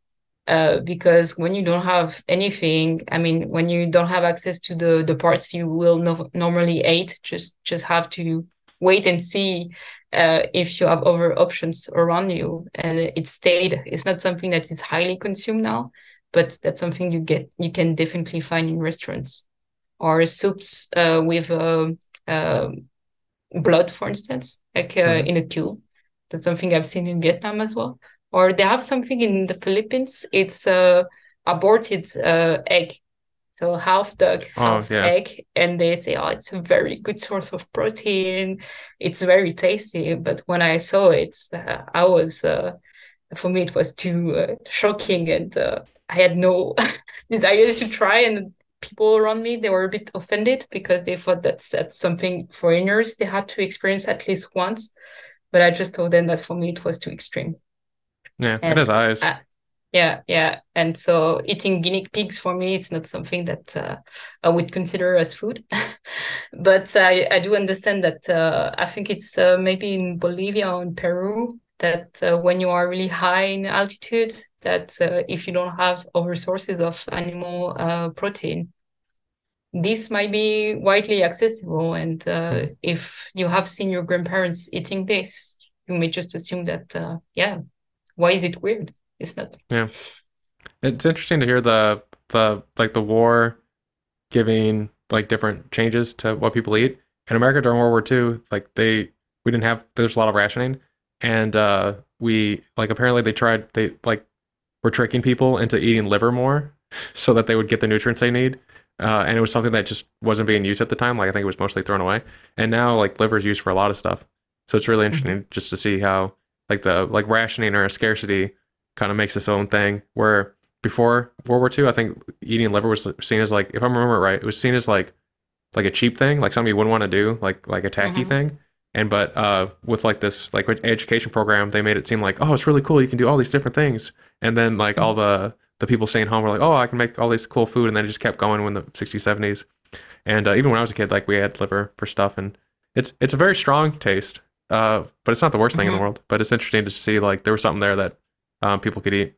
Uh, because when you don't have anything, I mean, when you don't have access to the the parts you will no- normally eat, just just have to wait and see uh, if you have other options around you. And it stayed. It's not something that is highly consumed now, but that's something you get you can definitely find in restaurants or soups uh, with uh, blood, for instance, like uh, mm-hmm. in a queue. That's something I've seen in Vietnam as well or they have something in the Philippines. It's a aborted uh, egg, so half dog, oh, half oh, yeah. egg, and they say, "Oh, it's a very good source of protein. It's very tasty." But when I saw it, uh, I was, uh, for me, it was too uh, shocking, and uh, I had no (laughs) desire to try. And people around me, they were a bit offended because they thought that's that's something foreigners they had to experience at least once. But I just told them that for me, it was too extreme. Yeah, and, it is eyes. Yeah, yeah. And so eating guinea pigs for me, it's not something that uh, I would consider as food. (laughs) but I, I do understand that uh, I think it's uh, maybe in Bolivia or in Peru that uh, when you are really high in altitude, that uh, if you don't have other sources of animal uh, protein, this might be widely accessible. And mm. if you have seen your grandparents eating this, you may just assume that, yeah, why is it weird? It's not. Yeah, it's interesting to hear the the like the war giving like different changes to what people eat in America during World War II. Like they we didn't have there's a lot of rationing, and uh, we like apparently they tried they like were tricking people into eating liver more (laughs) so that they would get the nutrients they need. Uh, and it was something that just wasn't being used at the time. Like I think it was mostly thrown away. And now like liver is used for a lot of stuff. So it's really mm-hmm. interesting mm-hmm. just to see how like the like rationing or scarcity kind of makes its own thing. Where before World War II, I think eating liver was seen as like, if I remember right, it was seen as like like a cheap thing, like something you wouldn't want to do, like like a tacky mm-hmm. thing. And but uh, with like this like education program, they made it seem like oh, it's really cool. You can do all these different things. And then like mm-hmm. all the the people staying home were like, oh, I can make all this cool food. And then it just kept going in the 60s, 70s. And uh, even when I was a kid, like we had liver for stuff, and it's it's a very strong taste. Uh, but it's not the worst thing mm-hmm. in the mm-hmm. world. But it's interesting to see like there was something there that um, people could eat.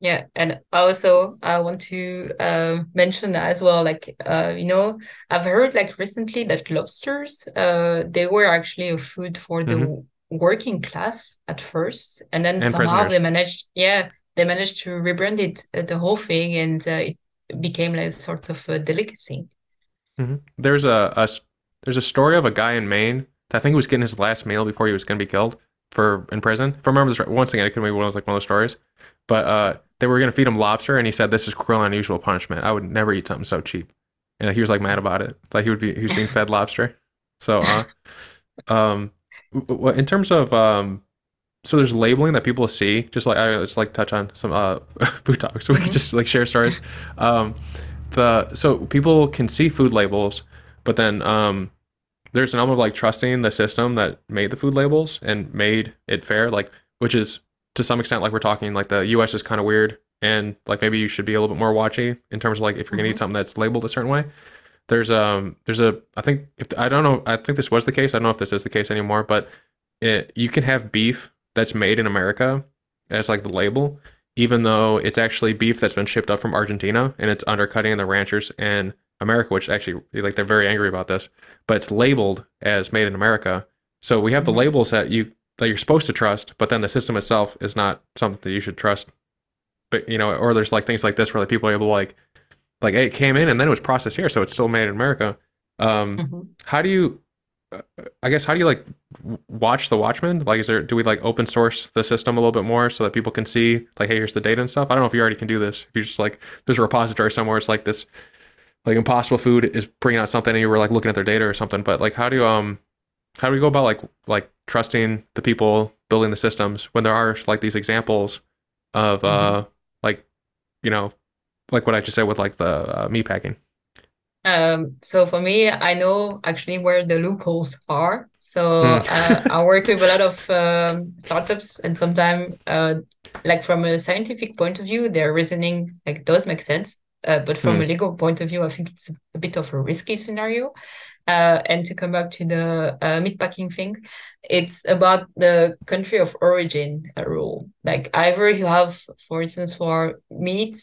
Yeah, and also I want to uh, mention that as well, like uh, you know, I've heard like recently that lobsters, uh, they were actually a food for the mm-hmm. working class at first, and then and somehow prisoners. they managed, yeah, they managed to rebrand it uh, the whole thing, and uh, it became like a sort of a delicacy. Mm-hmm. There's a, a there's a story of a guy in Maine. That I think he was getting his last meal before he was going to be killed for in prison. If I remember this right, once again, it could be one of like one of those stories, but uh they were going to feed him lobster, and he said, "This is cruel and unusual punishment. I would never eat something so cheap." And he was like mad about it. Like he would be, he was being fed (laughs) lobster. So, uh, um, well, in terms of um, so there's labeling that people see. Just like I just like touch on some uh (laughs) food topics, so we mm-hmm. can just like share stories. Um, the so people can see food labels, but then um, there's an element of like trusting the system that made the food labels and made it fair, like which is to some extent, like we're talking, like the U.S. is kind of weird, and like maybe you should be a little bit more watchy in terms of like if you're mm-hmm. gonna eat mm-hmm. something that's labeled a certain way. There's um there's a I think if I don't know I think this was the case I don't know if this is the case anymore, but it, you can have beef that's made in America as like the label, even though it's actually beef that's been shipped up from Argentina and it's undercutting the ranchers in America, which actually like they're very angry about this, but it's labeled as made in America. So we have the mm-hmm. labels that you that you're supposed to trust, but then the system itself is not something that you should trust. But you know, or there's like things like this where like people are able to like, like hey, it came in and then it was processed here, so it's still made in America. Um, mm-hmm. How do you, uh, I guess, how do you like watch the Watchmen? Like, is there do we like open source the system a little bit more so that people can see like, hey, here's the data and stuff? I don't know if you already can do this. If you just like there's a repository somewhere, it's like this, like Impossible Food is bringing out something and you were like looking at their data or something. But like, how do you um how do we go about like like trusting the people building the systems when there are like these examples of uh mm-hmm. like you know like what I just said with like the uh, meat packing? Um, so for me, I know actually where the loopholes are. So mm. uh, I work with a lot of um, startups, and sometimes, uh, like from a scientific point of view, their reasoning like does make sense. Uh, but from mm. a legal point of view, I think it's a bit of a risky scenario. Uh, and to come back to the uh, meatpacking thing, it's about the country of origin rule. Like either you have, for instance, for meat,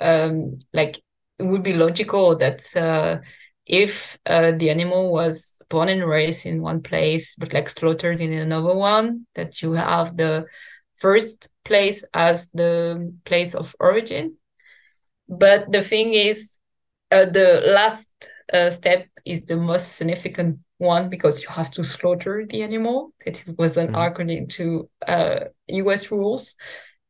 um, like it would be logical that uh, if uh, the animal was born and raised in one place but like slaughtered in another one, that you have the first place as the place of origin. But the thing is, uh, the last uh, step is the most significant one because you have to slaughter the animal. It was done mm-hmm. according to uh, US rules.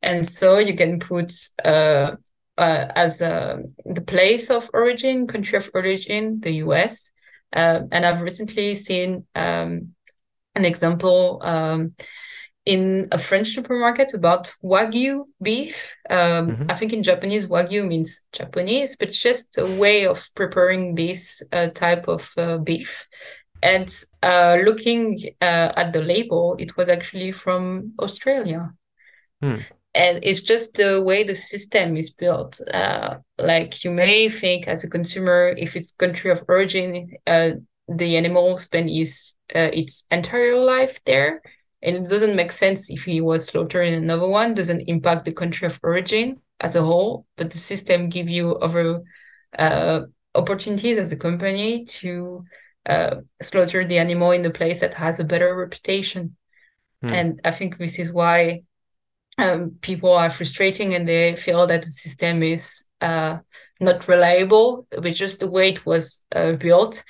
And so you can put uh, uh, as uh, the place of origin, country of origin, the US. Uh, and I've recently seen um, an example um, in a French supermarket about Wagyu beef. Um, mm-hmm. I think in Japanese, Wagyu means Japanese, but just a way of preparing this uh, type of uh, beef. And uh, looking uh, at the label, it was actually from Australia. Hmm. And it's just the way the system is built. Uh, like you may think as a consumer, if it's country of origin, uh, the animal spend its its entire life there and it doesn't make sense if he was slaughtered in another one doesn't impact the country of origin as a whole but the system give you other uh, opportunities as a company to uh, slaughter the animal in the place that has a better reputation hmm. and i think this is why um, people are frustrating and they feel that the system is uh, not reliable with just the way it was uh, built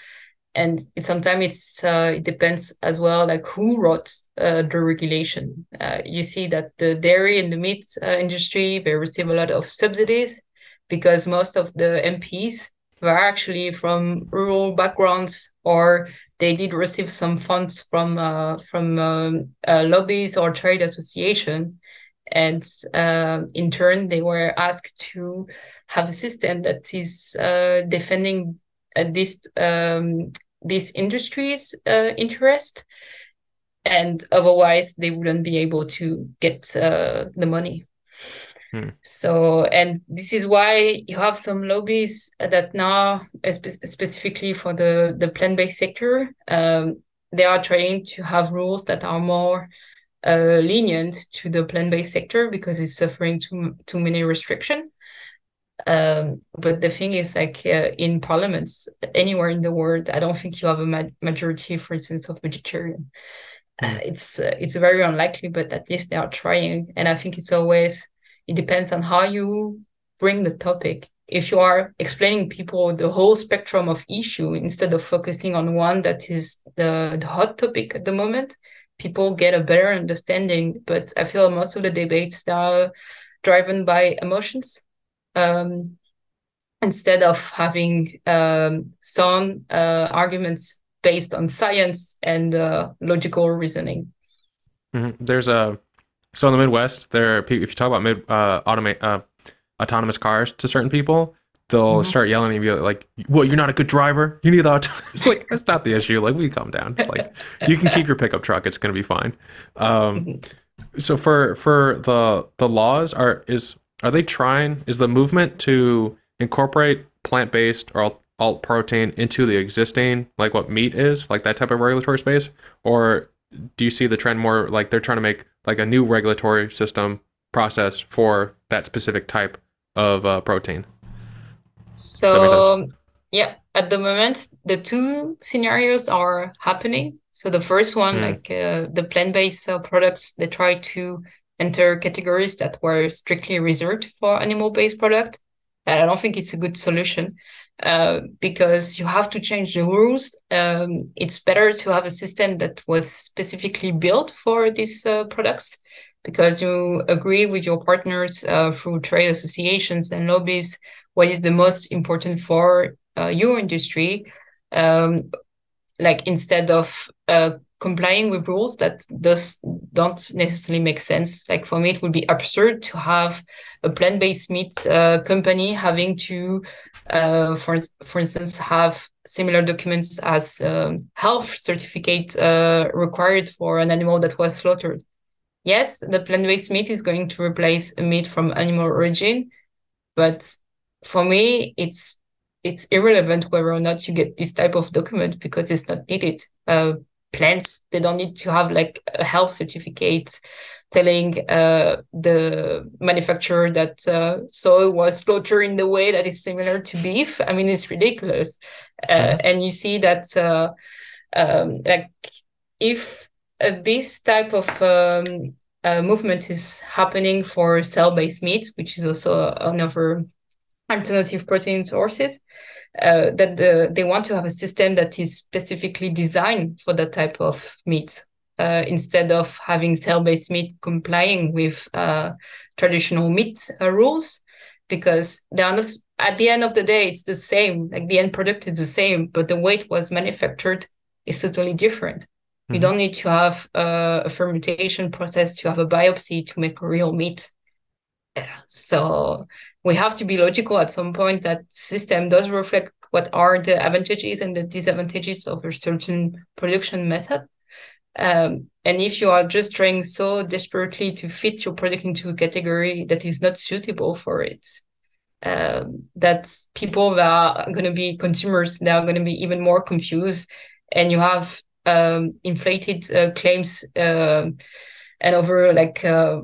and sometimes it's uh, it depends as well like who wrote uh, the regulation. Uh, you see that the dairy and the meat uh, industry they receive a lot of subsidies because most of the mps were actually from rural backgrounds or they did receive some funds from uh, from um, uh, lobbies or trade association. And in turn they were asked to have a system that is defending this um, this industry's uh, interest, and otherwise they wouldn't be able to get uh, the money. Hmm. So, and this is why you have some lobbies that now, spe- specifically for the the plant based sector, um, they are trying to have rules that are more uh, lenient to the plant-based sector because it's suffering too too many restriction. Um, but the thing is, like uh, in parliaments anywhere in the world, I don't think you have a ma- majority, for instance, of vegetarian. Uh, mm. it's uh, it's very unlikely, but at least they are trying. And I think it's always it depends on how you bring the topic. If you are explaining people the whole spectrum of issue instead of focusing on one that is the, the hot topic at the moment, people get a better understanding. But I feel most of the debates are driven by emotions um, instead of having um, some uh, arguments based on science and uh, logical reasoning. Mm-hmm. There's a so in the Midwest, there are, people if you talk about mid uh, automate uh, autonomous cars to certain people, they'll mm-hmm. start yelling at you like, "Well, you're not a good driver. You need the auto." (laughs) it's like that's not the issue. Like we calm down. Like you can keep your pickup truck. It's gonna be fine. Um, mm-hmm. so for for the the laws are is are they trying is the movement to incorporate plant-based or alt, alt protein into the existing like what meat is like that type of regulatory space? Or do you see the trend more like they're trying to make like a new regulatory system process for that specific type of uh, protein? So yeah at the moment the two scenarios are happening. So the first one mm. like uh, the plant-based uh, products they try to enter categories that were strictly reserved for animal-based product. And I don't think it's a good solution uh, because you have to change the rules. Um, it's better to have a system that was specifically built for these uh, products because you agree with your partners uh, through trade associations and lobbies what is the most important for uh, your industry. Um, like instead of uh, complying with rules that does don't necessarily make sense. Like for me, it would be absurd to have a plant-based meat uh, company having to, uh, for for instance, have similar documents as um, health certificate uh, required for an animal that was slaughtered. Yes, the plant-based meat is going to replace meat from animal origin, but for me, it's it's irrelevant whether or not you get this type of document because it's not needed. Plants they don't need to have like a health certificate telling uh, the manufacturer that uh, soy was slaughtered in the way that is similar to beef. I mean it's ridiculous. Uh, and you see that uh, um, like if uh, this type of um, uh, movement is happening for cell-based meat which is also another alternative protein sources uh, that the, they want to have a system that is specifically designed for that type of meat uh, instead of having cell-based meat complying with uh, traditional meat uh, rules. Because they are not at the end of the day it's the same like the end product is the same but the way it was manufactured is totally different. Mm-hmm. you don't need to have uh, a fermentation process to have a biopsy to make real meat so we have to be logical at some point that system does reflect what are the advantages and the disadvantages of a certain production method. Um, and if you are just trying so desperately to fit your product into a category that is not suitable for it, um, that people that are going to be consumers, they are going to be even more confused. And you have um, inflated uh, claims uh, and over like uh,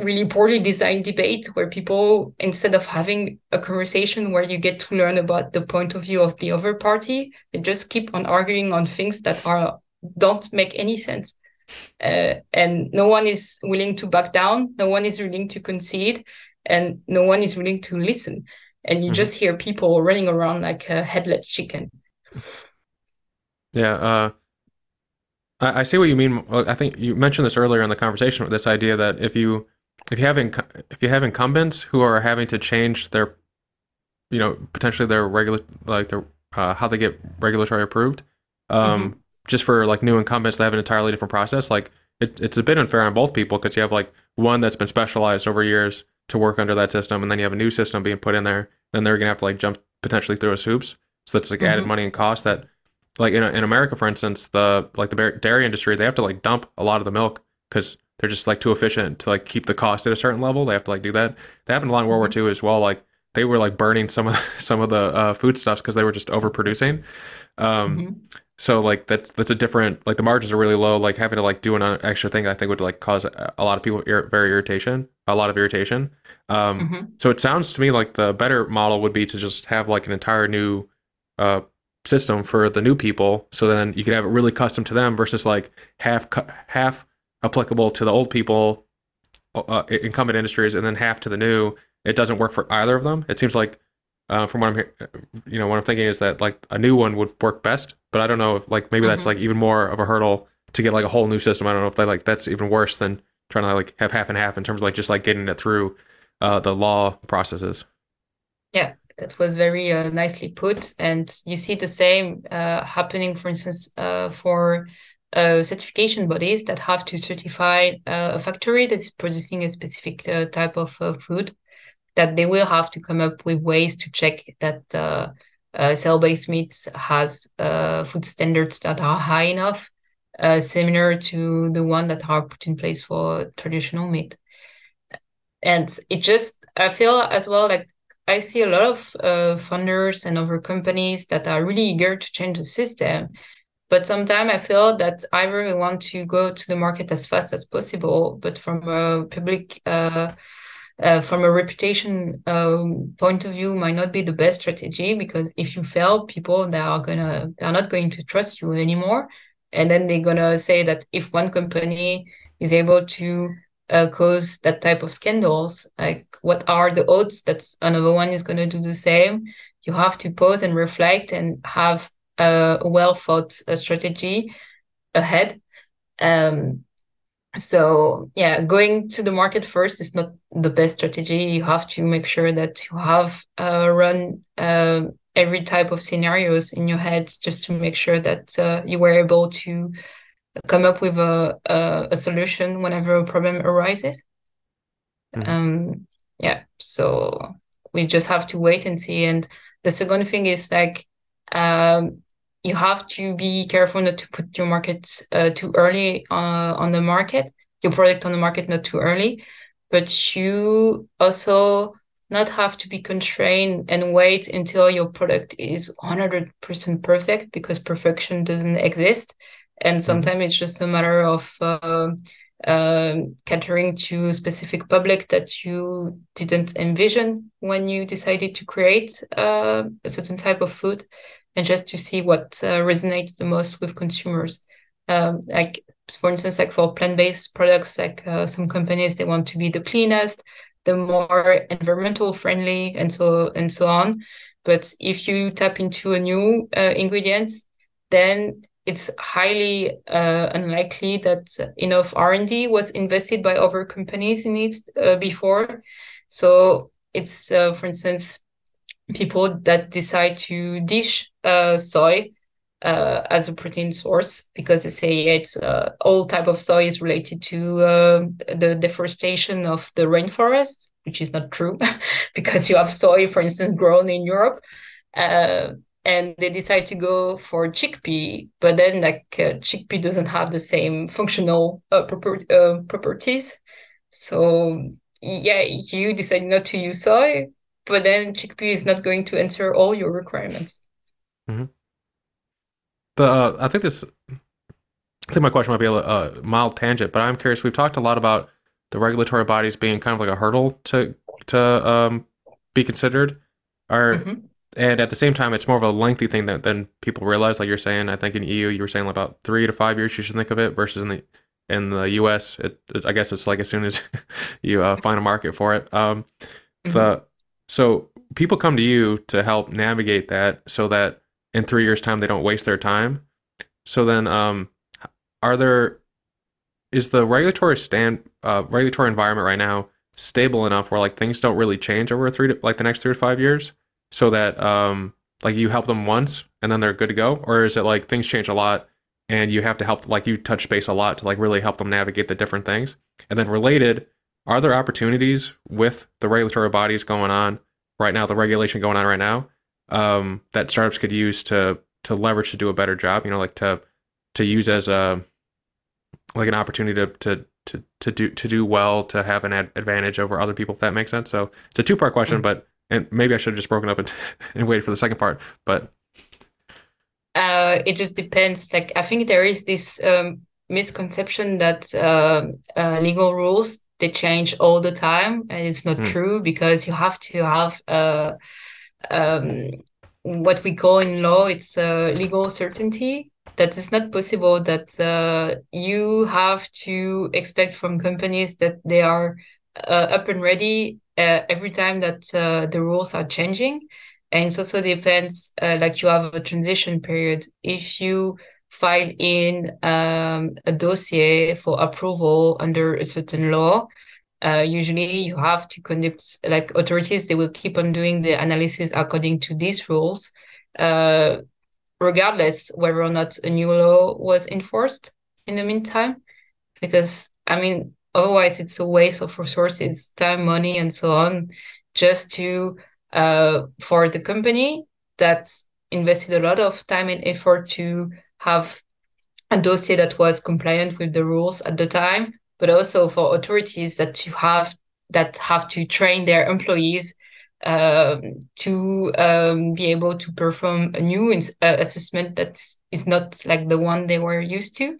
really poorly designed debate where people instead of having a conversation where you get to learn about the point of view of the other party they just keep on arguing on things that are don't make any sense. Uh, and no one is willing to back down. No one is willing to concede. And no one is willing to listen. And you mm-hmm. just hear people running around like a headless chicken. Yeah uh I, I see what you mean. I think you mentioned this earlier in the conversation with this idea that if you if you have inc- if you have incumbents who are having to change their you know potentially their regular like their uh, how they get regulatory approved um, mm-hmm. just for like new incumbents they have an entirely different process like it, it's a bit unfair on both people because you have like one that's been specialized over years to work under that system and then you have a new system being put in there then they're gonna have to like jump potentially through his hoops so that's like mm-hmm. added money and cost that like in, in america for instance the like the dairy industry they have to like dump a lot of the milk because they're just like too efficient to like keep the cost at a certain level. They have to like do that. That happened a lot in World War II mm-hmm. as well. Like they were like burning some of (laughs) some of the uh, foodstuffs because they were just overproducing. Um, mm-hmm. So like that's that's a different like the margins are really low. Like having to like do an extra thing, I think would like cause a lot of people ir- very irritation, a lot of irritation. Um, mm-hmm. So it sounds to me like the better model would be to just have like an entire new uh, system for the new people. So then you could have it really custom to them versus like half half applicable to the old people, uh, uh, incumbent industries, and then half to the new. It doesn't work for either of them. It seems like uh, from what I'm, you know, what I'm thinking is that like a new one would work best, but I don't know if like maybe mm-hmm. that's like even more of a hurdle to get like a whole new system. I don't know if they like that's even worse than trying to like have half and half in terms of like just like getting it through uh, the law processes. Yeah, that was very uh, nicely put, and you see the same uh, happening, for instance, uh, for uh, certification bodies that have to certify uh, a factory that is producing a specific type of food that they will have to come up with ways to check that uh, uh, cell-based meat has uh, food standards that are high enough, uh, similar to the one that are put in place for traditional meat. And it just, I feel as well like I see a lot of uh, funders and other companies that are really eager to change the system. But sometimes I feel that either we want to go to the market as fast as possible, but from a public uh, uh, from a reputation um, point of view might not be the best strategy because if you fail people they are gonna they're not going to trust you anymore. And then they're gonna say that if one company is able to uh, cause that type of scandals like what are the odds that another one is going to do the same? You have to pause and reflect and have a well thought strategy ahead. Um, so yeah going to the market first is not the best strategy. You have to make sure that you have uh, run uh, every type of scenarios in your head just to make sure that uh, you were able to come up with a, a, a solution whenever a problem arises. Mm-hmm. um yeah so we just have to wait and see. And the second thing is like um you have to be careful not to put your market uh, too early uh, on the market, your product on the market not too early, but you also not have to be constrained and wait until your product is 100% perfect because perfection doesn't exist. And mm-hmm. sometimes it's just a matter of uh, uh, catering to specific public that you didn't envision when you decided to create uh, a certain type of food and just to see what uh, resonates the most with consumers. Um, like for instance, like for plant-based products, like uh, some companies they want to be the cleanest, the more environmental friendly, and so and so on. But if you tap into a new uh, ingredient, then it's highly uh, unlikely that enough R&D was invested by other companies in it uh, before. So it's, uh, for instance, people that decide to dish uh, soy uh, as a protein source because they say it's uh, all type of soy is related to uh, the deforestation of the rainforest, which is not true (laughs) because you have soy, for instance, grown in Europe. Uh, and they decide to go for chickpea, but then like uh, chickpea doesn't have the same functional proper- properties. So yeah, you decide not to use soy, but then chickpea is not going to answer all your requirements. Mm-hmm. The uh, I think this, I think my question might be a, a, mild tangent, but I'm curious. We've talked a lot about the regulatory bodies being kind of like a hurdle to to um, be considered, or mm-hmm. and at the same time, it's more of a lengthy thing that than people realize. Like you're saying, I think in EU you were saying about three to five years you should think of it versus in the in the US, it, it I guess it's like as soon as (laughs) you uh, find a market for it. Um, mm-hmm. The so people come to you to help navigate that so that in three years' time they don't waste their time. So then, um, are there is the regulatory stand uh, regulatory environment right now stable enough where like things don't really change over three to like the next three to five years, so that um like you help them once and then they're good to go, or is it like things change a lot and you have to help like you touch base a lot to like really help them navigate the different things? And then related, are there opportunities with the regulatory bodies going on right now, the regulation going on right now, um, that startups could use to to leverage to do a better job? You know, like to to use as a like an opportunity to to to, to do to do well to have an ad- advantage over other people if that makes sense so it's a two part question mm-hmm. but and maybe i should have just broken up and, (laughs) and waited for the second part but uh uh, it just depends. Like I think there is this um, misconception that uh, uh, legal rules they change all the time, and it's not mm. true because you have to have uh, um, what we call in law it's uh, legal certainty. that it's not possible. That uh, you have to expect from companies that they are uh, up and ready every time that the rules are changing and it also depends uh, like you have a transition period if you file in um, a dossier for approval under a certain law. Uh, usually you have to conduct like authorities they will keep on doing the analysis according to these rules uh, regardless whether or not a new law was enforced in the meantime. Because i mean otherwise it's a waste of resources time money and so on just to uh, for the company that invested a lot of time and effort to have a dossier that was compliant with the rules at the time, but also for authorities that you have that have to train their employees um, to um, be able to perform a new ins- uh, assessment that is not like the one they were used to.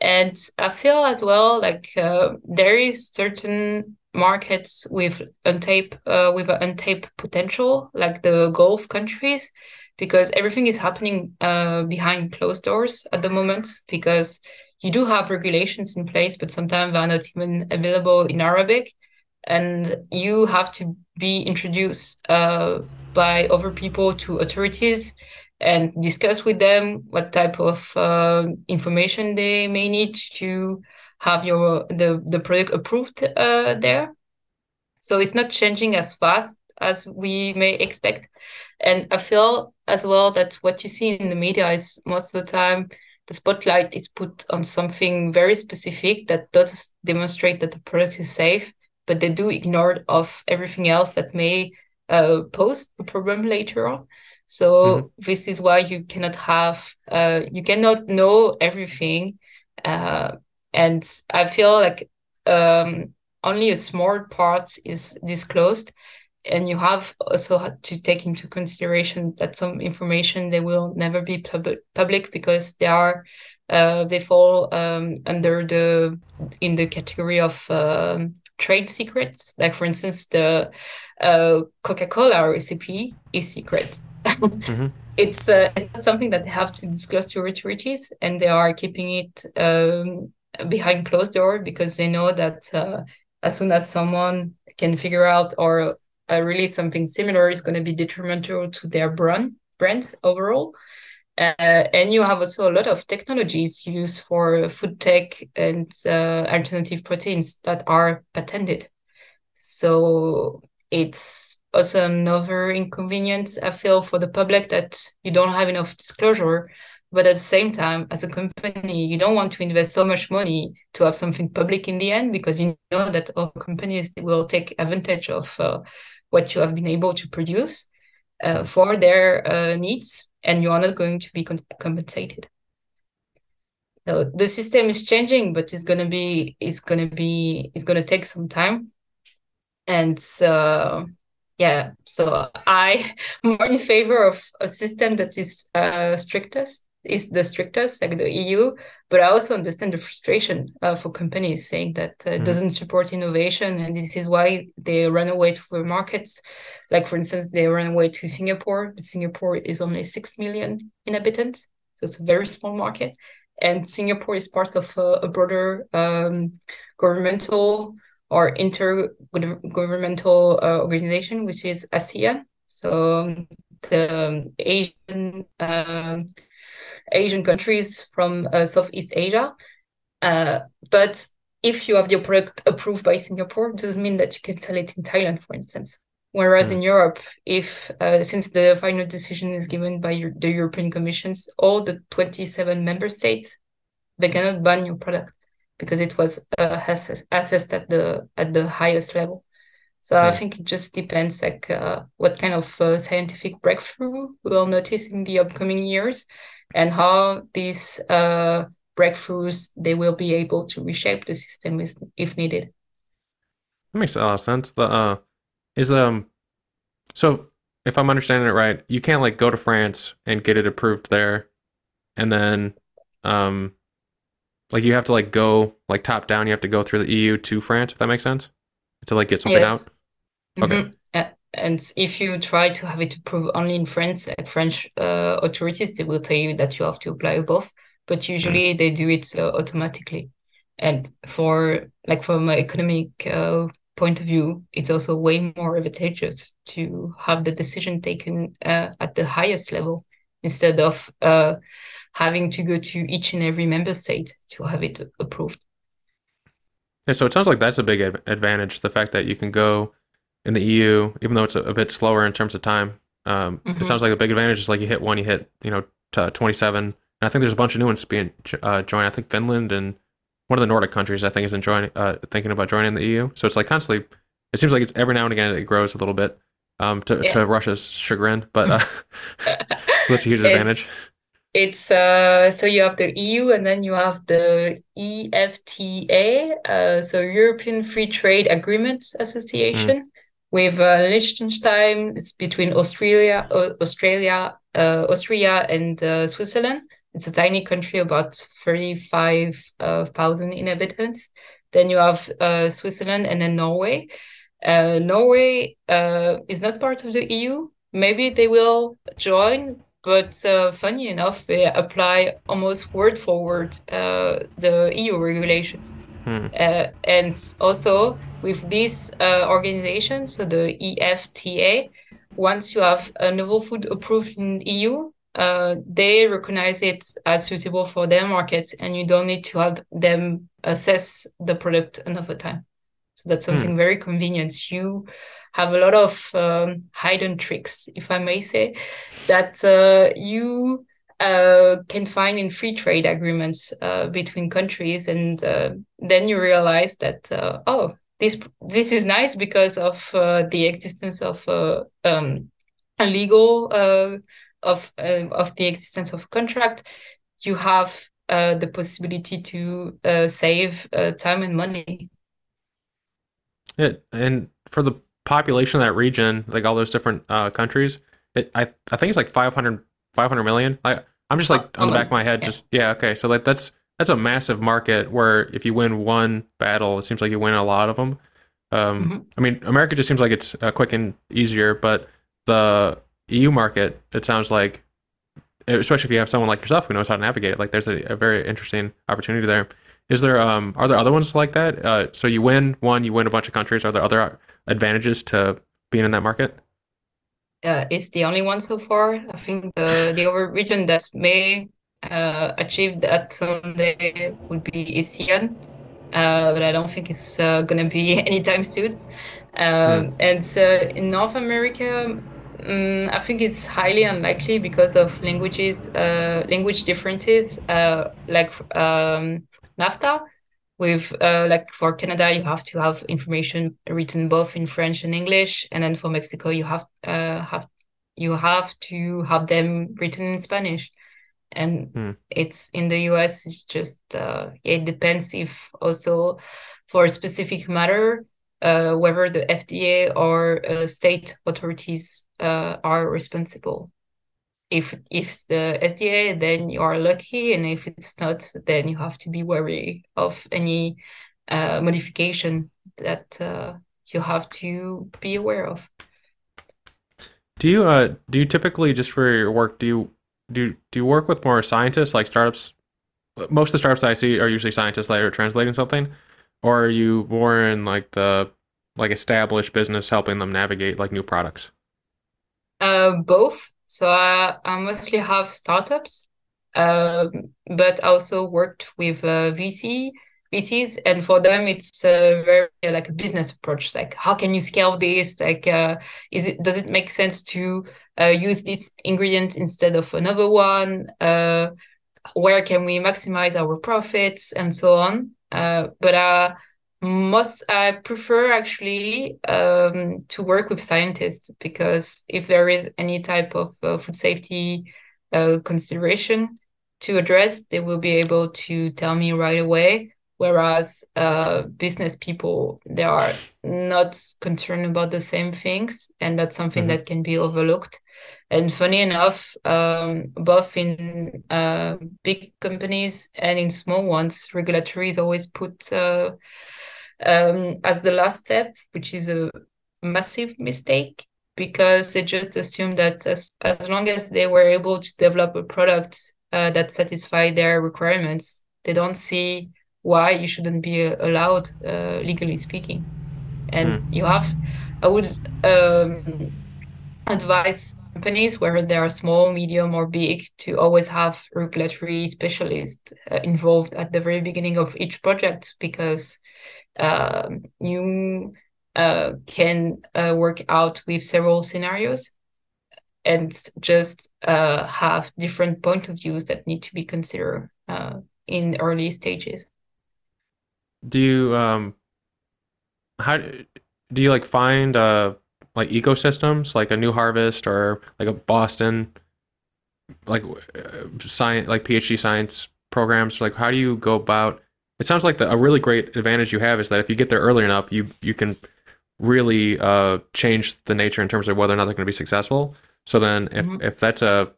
And I feel as well like uh, there is certain markets with untapped uh, with untapped potential, like the Gulf countries, because everything is happening uh, behind closed doors at the moment. Because you do have regulations in place, but sometimes they're not even available in Arabic, and you have to be introduced uh, by other people to authorities and discuss with them what type of uh, information they may need to have your the the product approved uh, there. So it's not changing as fast as we may expect. And I feel as well that what you see in the media is most of the time the spotlight is put on something very specific that does demonstrate that the product is safe, but they do ignore of everything else that may uh, pose a problem later on. So mm-hmm. this is why you cannot have uh, you cannot know everything uh, and I feel like um, only a small part is disclosed, and you have also to take into consideration that some information they will never be pub- public because they are uh, they fall um, under the in the category of um, trade secrets. Like for instance, the uh, Coca Cola recipe is secret. mm-hmm. (laughs) It's uh, it's not something that they have to disclose to authorities, and they are keeping it um, behind closed door because they know that uh, as soon as someone can figure out or uh, something similar is going to be detrimental to their brand brand overall. Uh, and you have also a lot of technologies used for food tech and uh, alternative proteins that are patented. So it's also another inconvenience I feel for the public that you don't have enough disclosure but at the same time, as a company, you don't want to invest so much money to have something public in the end because you know that all companies will take advantage of uh, what you have been able to produce uh, for their uh, needs, and you are not going to be compensated. So the system is changing, but it's gonna be it's gonna be it's gonna take some time, and uh, yeah, so I (laughs) more in favor of a system that is uh, strictest is the strictest, like the EU. But I also understand the frustration uh, for companies saying that uh, mm. doesn't support innovation, and this is why they run away to the markets. Like for instance, they run away to Singapore, but Singapore is only six million inhabitants, so it's a very small market. And Singapore is part of a, a broader um, governmental or intergovernmental uh, organization, which is ASEAN. So um, the um, Asian um, Asian countries from uh, Southeast Asia. Uh, but if you have your product approved by Singapore, it doesn't mean that you can sell it in Thailand, for instance. Whereas mm. in Europe, if uh, since the final decision is given by your, the European Commissions, all the 27 member states, they cannot ban your product because it was uh, assessed, assessed at the at the highest level. So I think it just depends, like uh, what kind of uh, scientific breakthrough we'll notice in the upcoming years, and how these uh, breakthroughs they will be able to reshape the system if, if needed. That makes a lot of sense. The uh, is um, so if I'm understanding it right, you can't like go to France and get it approved there, and then um, like you have to like go like top down. You have to go through the EU to France, if that makes sense, to like get something Yes. out. Okay. Mhm. Uh, and if you try to have it approved only in France, like French uh, authorities, they will tell you that you have to apply above, but usually they do it uh, automatically. And for like from an economic uh, point of view, it's also way more advantageous to have the decision taken uh, at the highest level instead of uh, having to go to each and every member state to have it approved. Yeah, so it sounds like that's a big ad- advantage. The fact that you can go in the EU, even though it's a, a bit slower in terms of time. Um, It Mhm. sounds like a big advantage is like you hit one, you hit you know t- 27, and I think there's a bunch of new ones being uh, joined. I think Finland and one of the Nordic countries I think is enjoying uh, thinking about joining the EU. So it's like constantly. It seems like it's every now and again it grows a little bit, um, to Yeah. to Russia's chagrin, but uh, (laughs) (laughs) that's a huge advantage. It's uh so you have the EU and then you have the EFTA, uh so European Free Trade Agreements Association with uh, Liechtenstein. It's between Australia, uh, Australia, uh, Austria and uh, Switzerland. It's a tiny country, about thirty-five thousand inhabitants. Then you have Switzerland and then Norway. Norway is not part of the EU. Maybe they will join, but uh, funny enough, they apply almost word for word uh, the EU regulations. Hmm. Uh, and also with this uh, organization, so the EFTA, once you have a novel food approved in EU, uh, they recognize it as suitable for their market, and you don't need to have them assess the product another time. So that's something very convenient. You have a lot of um, hidden tricks, if I may say, that uh, you uh, can find in free trade agreements uh, between countries, and uh, then you realize that uh, oh, this this is nice because of uh, the existence of um, a legal uh, of of the existence of contract. You have the possibility to save time and money. Yeah, and for the population of that region, like all those different countries, it, I I think it's like 500, 500 million. I I'm just like on the back of my head, yeah. just yeah, okay. So like that's that's a massive market where if you win one battle, it seems like you win a lot of them. Um, Mhm. I mean, America just seems like it's uh, quick and easier, but the EU market, it sounds like, especially if you have someone like yourself who knows how to navigate it, like there's a, a very interesting opportunity there. Is there um are there other ones like that? Uh, so you win one, you win a bunch of countries. Are there other advantages to being in that market? Uh, it's the only one so far. I think the the other region that may uh, achieve that someday would be ASEAN, uh, but I don't think it's uh, gonna be (laughs) anytime soon. Um, And uh, in North America, mm, I think it's highly unlikely because of languages, uh, language differences, uh, like um, NAFTA. With uh, like for Canada, you have to have information written both in French and English, and then for Mexico, you have uh, have you have to have them written in Spanish. And Hmm. it's in the US, it's just uh, it depends if also for a specific matter, uh, whether the FDA or uh, state authorities uh, are responsible. If if the FDA, then you are lucky, and if it's not, then you have to be wary of any uh, modification that uh, you have to be aware of. Do you uh do you typically just for your work do you do do you work with more scientists like startups? Most of the startups I see are usually scientists that are translating something, or are you more in like the like established business helping them navigate like new products? Uh, both. So I, I mostly have startups, um, but also worked with uh, VC VCs, and for them it's uh, very uh, like a business approach. Like, how can you scale this? Like, uh, is it does it make sense to uh, use this ingredient instead of another one? Uh, where can we maximize our profits and so on? Uh, but uh, most I prefer actually um, to work with scientists because if there is any type of uh, food safety uh, consideration to address, they will be able to tell me right away. Whereas uh, business people, they are not concerned about the same things, and that's something Mhm. that can be overlooked. And funny enough, um, both in uh, big companies and in small ones, regulatory is always put uh, um, as the last step, which is a massive mistake because they just assume that as, as long as they were able to develop a product uh, that satisfy their requirements, they don't see why you shouldn't be uh, allowed, uh, legally speaking. And mm. you have, I would um, advise companies, whether they are small, medium, or big, to always have regulatory specialists uh, involved at the very beginning of each project because you uh, can uh, work out with several scenarios and just uh, have different point of views that need to be considered uh, in early stages. Do you um how do you like find uh like ecosystems like a New Harvest or like a Boston like uh, science like PhD science programs like how do you go about it sounds like the, a really great advantage you have is that if you get there early enough you you can really uh, change the nature in terms of whether or not they're going to be successful. So then, if mm-hmm. if that's a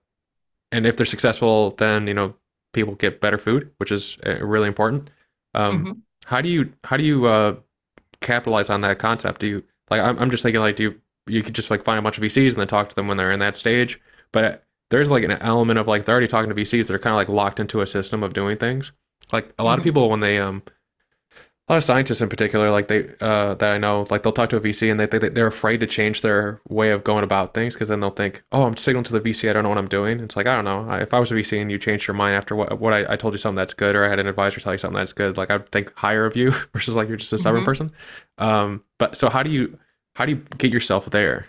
and if they're successful, then you know people get better food, which is uh, really important. Um, mm-hmm. How do you how do you uh, capitalize on that concept? Do you like? I'm, I'm just thinking like, do you you could just like find a bunch of VCs and then talk to them when they're in that stage, but there's like an element of like they're already talking to VCs that are kind of like locked into a system of doing things. Like a lot mm-hmm. of people when they um a lot of scientists in particular, like they uh, that I know, like they'll talk to a VC and they think they're afraid to change their way of going about things because then they'll think, oh, I'm signaling to the VC, I don't know what I'm doing. It's like I don't know. If I was a VC and you changed your mind after what what I, I told you something that's good, or I had an advisor tell you something that's good, like I'd think higher of you (laughs) versus like you're just a stubborn mm-hmm. person. Um, but so how do you how do you get yourself there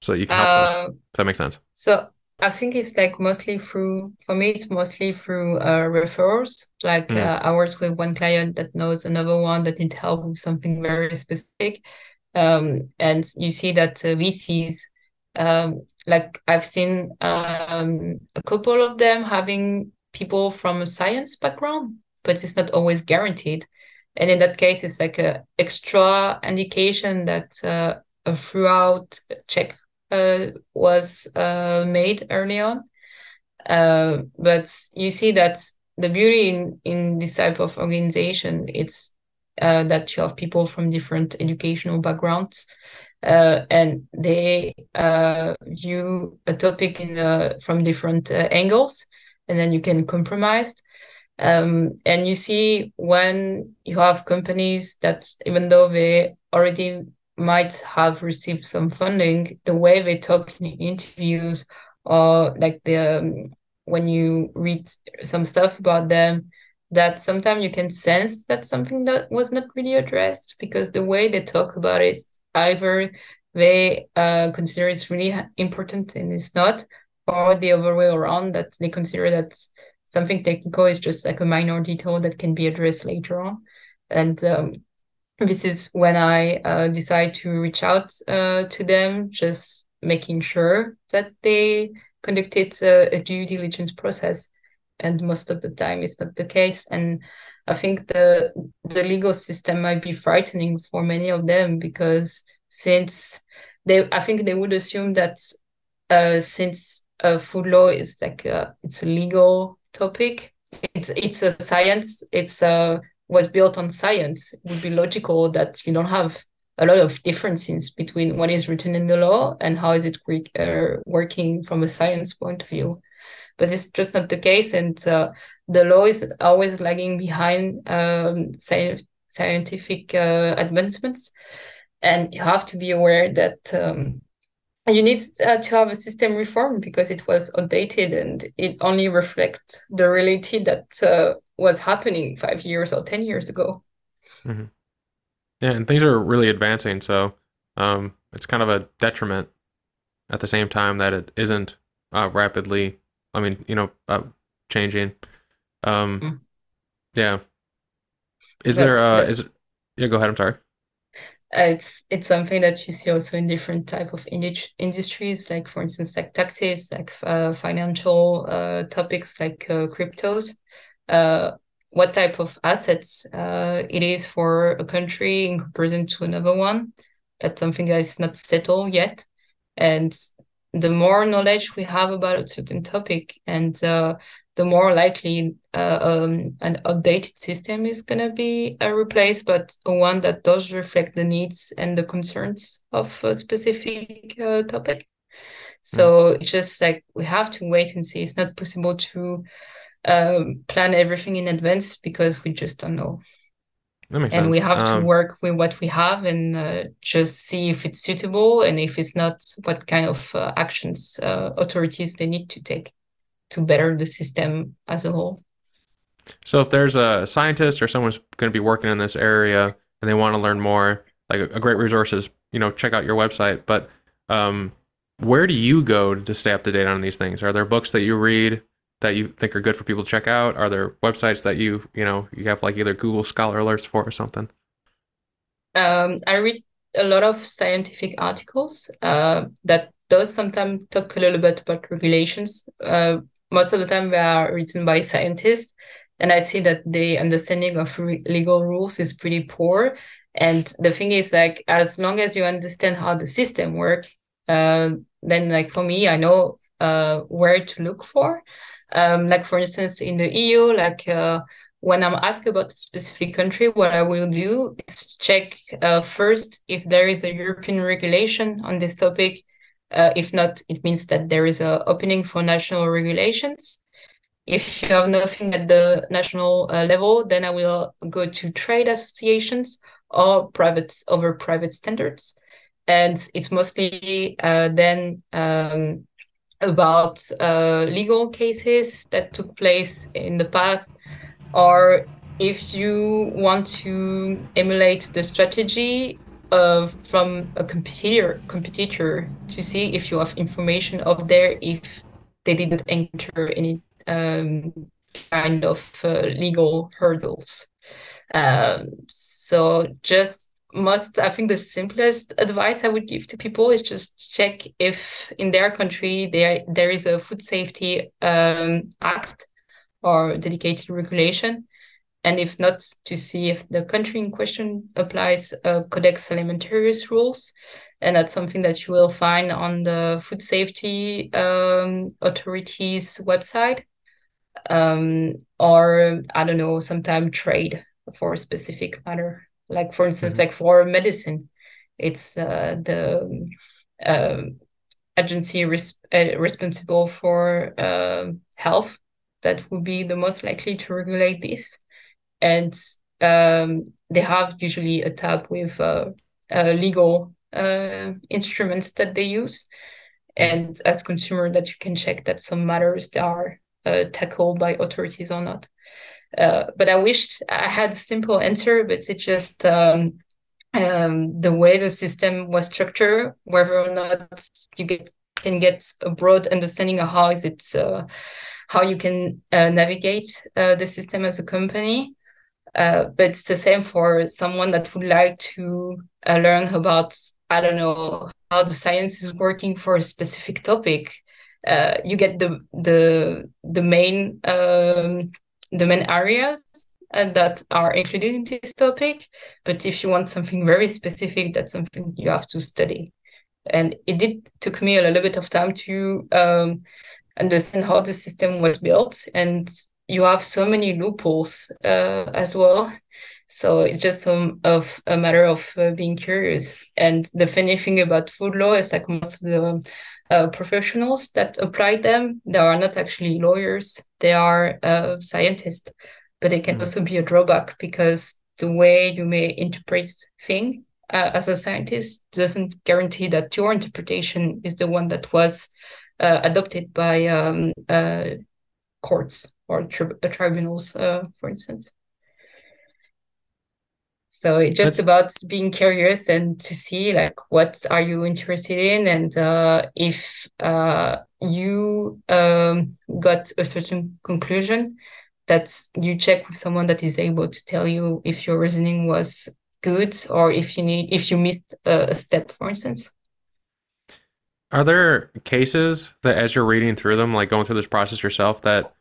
so that you can help uh, them? If that makes sense. So I think it's like mostly through, for me, it's mostly through uh, referrals. Like mm. uh, I work with one client that knows another one that need help with something very specific. Um, and you see that uh, VCs, um, like I've seen um, a couple of them having people from a science background, but it's not always guaranteed. And in that case, it's like a extra indication that uh, a throughout check was uh, made early on. Uh, but you see that the beauty in, in this type of organization it's uh, that you have people from different educational backgrounds uh, and they uh, view a topic in uh, from different uh, angles and then you can compromise um, and you see when you have companies that even though they already might have received some funding, the way they talk in interviews or like the um, when you read some stuff about them, that sometimes you can sense that something that was not really addressed because the way they talk about it, either they uh, consider it's really important and it's not, or the other way around that they consider that something technical is just like a minor detail that can be addressed later on. And um, this is when I uh, decide to reach out uh, to them, just making sure that they conducted a, a, due diligence process. And most of the time, it's not the case. And I think the the legal system might be frightening for many of them because since they, I think they would assume that uh, since uh, food law is like a, it's a legal topic, it's it's a science, it's a was built on science, it would be logical that you don't have a lot of differences between what is written in the law and how is it uh, working from a science point of view. But it's just not the case, and uh, the law is always lagging behind um, sci- scientific uh, advancements, and you have to be aware that. Um, you need uh, to have a system reform because it was outdated and it only reflects the reality that uh, was happening five years or 10 years ago. Mm-hmm. Yeah, and things are really advancing. So um, it's kind of a detriment at the same time that it isn't uh, rapidly, I mean, you know, uh, changing. Um, mm. Yeah. Is but, there, uh, but, is it, yeah, go ahead. I'm sorry. Uh, it's it's something that you see also in different type of industries like for instance like taxes like uh, financial uh, topics like uh, cryptos what type of assets uh, it is for a country in comparison to another one. That's something that is not settled yet. And the more knowledge we have about a certain topic and uh, the more likely uh, um, an updated system is going to be uh, replaced, but one that does reflect the needs and the concerns of a specific uh, topic. So it's just like we have to wait and see. It's not possible to um, plan everything in advance because we just don't know. and sense. we have um, to work with what we have and uh, just see if it's suitable and if it's not, what kind of uh, actions uh, authorities they need to take to better the system as a whole. So if there's a scientist or someone's going to be working in this area and they want to learn more, like a, a great resource is, you know, check out your website. But um, where do you go to stay up to date on these things? Are there books that you read that you think are good for people to check out? Are there websites that you, you know, you have like either Google Scholar alerts for or something? Um, I read a lot of scientific articles uh, that does sometimes talk a little bit about regulations. Uh, most of the time they are written by scientists and i see that the understanding of re- legal rules is pretty poor and the thing is like as long as you understand how the system work uh, then like for me i know uh, where to look for um, like for instance in the eu like uh, when i'm asked about a specific country what i will do is check uh, first if there is a european regulation on this topic uh, if not, it means that there is an opening for national regulations. If you have nothing at the national uh, level, then I will go to trade associations or private over private standards. And it's mostly uh, then um, about uh, legal cases that took place in the past, or if you want to emulate the strategy uh, from a competitor competitor to see if you have information of there if they didn't enter any um, kind of uh, legal hurdles. Um, so just must I think the simplest advice I would give to people is just check if in their country there there is a food safety um, act or dedicated regulation and if not, to see if the country in question applies uh, Codex Alimentarius rules. And that's something that you will find on the Food Safety um, website. Um, or, I don't know, sometime trade for a specific matter. Like, for instance, mm-hmm. like for medicine, it's uh, the uh, agency res- uh, responsible for uh, health that would be the most likely to regulate this. And um, they have usually a tab with uh, uh, legal uh, instruments that they use. And as consumer that you can check that some matters are uh, tackled by authorities or not uh, but i wished i had a simple answer but it's just um, um, the way the system was structured whether or not you get can get a broad understanding of how is it uh, how you can navigate the system as a company uh, but it's the same for someone that would like to uh, learn about, I don't know, how the science is working for a specific topic. Uh, you get the the the main um, the main areas uh, that are included in this topic. But if you want something very specific, that's something you have to study. And it did took me a little bit of time to um, understand how the system was built and you have so many loopholes uh, as well. So it's just some of a matter of uh, being curious. And the funny thing about food law is like most of the uh, professionals that apply them, they are not actually lawyers; they are uh, scientists. But it can mm-hmm. also be a drawback because the way you may interpret thing uh, as a scientist doesn't guarantee that your interpretation is the one that was uh, adopted by um, uh, courts or tri- tribunals, uh, for instance. So it's just That's... about being curious and to see like what are you interested in, and uh, if uh, you um, got a certain conclusion, that you check with someone that is able to tell you if your reasoning was good or if you need if you missed a, a step, for instance. Are there cases that, as you're reading through them, like going through this process yourself, that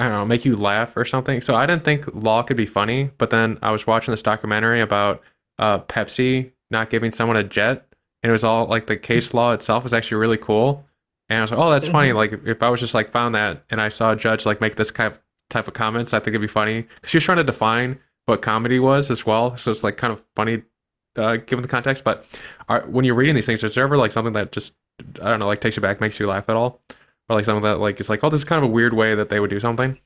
I don't know, make you laugh or something. So I didn't think law could be funny, but then I was watching this documentary about uh, Pepsi not giving someone a jet and it was all like the case law itself was actually really cool. And I was like, oh, that's funny. Mhm. Like if I was just like found that and I saw a judge like make this type type of comments, I think it'd be funny because she was trying to define what comedy was as well. So it's like kind of funny uh, given the context. But are, when you're reading these things, is there ever like something that just I don't know, like takes you back, makes you laugh at all, or like something that like it's like, oh, this is kind of a weird way that they would do something?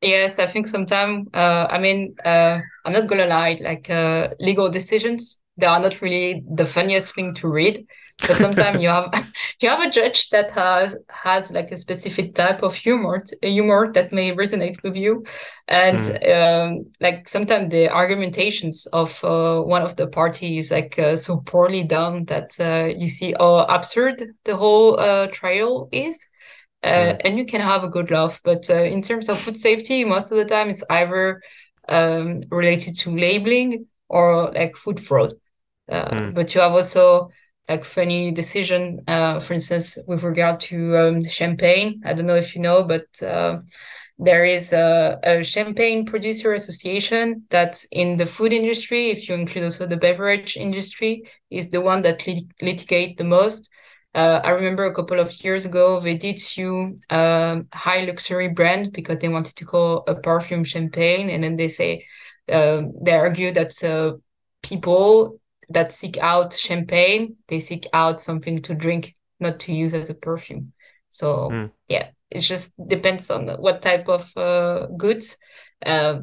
Yes, I think sometimes, uh, I mean, uh, I'm not gonna lie, like uh, legal decisions, they are not really the funniest thing to read. But sometimes you have (laughs) you have a judge that has has like a specific type of humor, a humor that may resonate with you, and um, like sometimes the argumentations of uh, one of the parties like uh, so poorly done that uh, you see how absurd the whole uh, trial is uh, Mm. and you can have a good laugh. But uh, in terms of food safety, most of the time it's either um, related to labeling or like food fraud. Uh, Mm. but you have also like funny decision, uh, for instance, with regard to um, champagne. I don't know if you know, but uh, there is a, a champagne producer association that in the food industry, if you include also the beverage industry, is the one that lit- litigate the most. Uh, I remember a couple of years ago, they did sue um, high luxury brand because they wanted to call a perfume champagne, and then they say um, they argue that uh, people that seek out champagne, they seek out something to drink, not to use as a perfume. So Mm. yeah, it just depends on what type of uh, goods. Uh,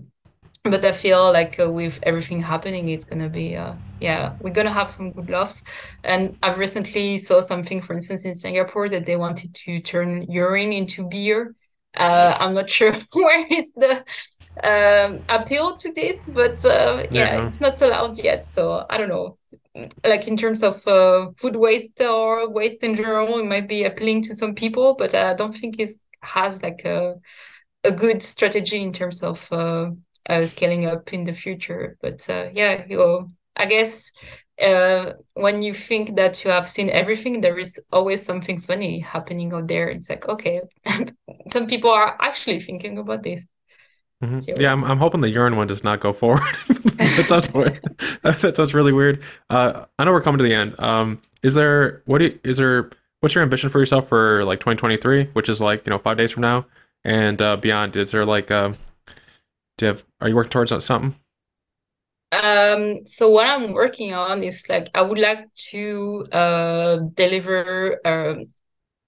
but I feel like uh, with everything happening, it's gonna be uh, yeah, we're gonna have some good laughs. And I've recently saw something, for instance, in Singapore that they wanted to turn urine into beer. Uh, I'm not (laughs) sure where is the um, appeal to this, but uh, Yeah, yeah, it's not allowed yet. So I don't know. Like in terms of uh, food waste or waste in general, it might be appealing to some people, but I don't think it has like a a good strategy in terms of uh, uh, scaling up in the future. But uh, yeah, you I guess uh, when you think that you have seen everything, there is always something funny happening out there. It's like, okay, (laughs) some people are actually thinking about this. Mhm. Yeah, I'm, I'm hoping the urine one does not go forward. (laughs) that sounds (laughs) weird. that sounds really weird. Uh, I know we're coming to the end. Um, is there what do you, is there what's your ambition for yourself for like 2023, which is like you know five days from now and uh, beyond? Is there like um, do you have are you working towards something? Um, so what I'm working on is like I would like to uh deliver um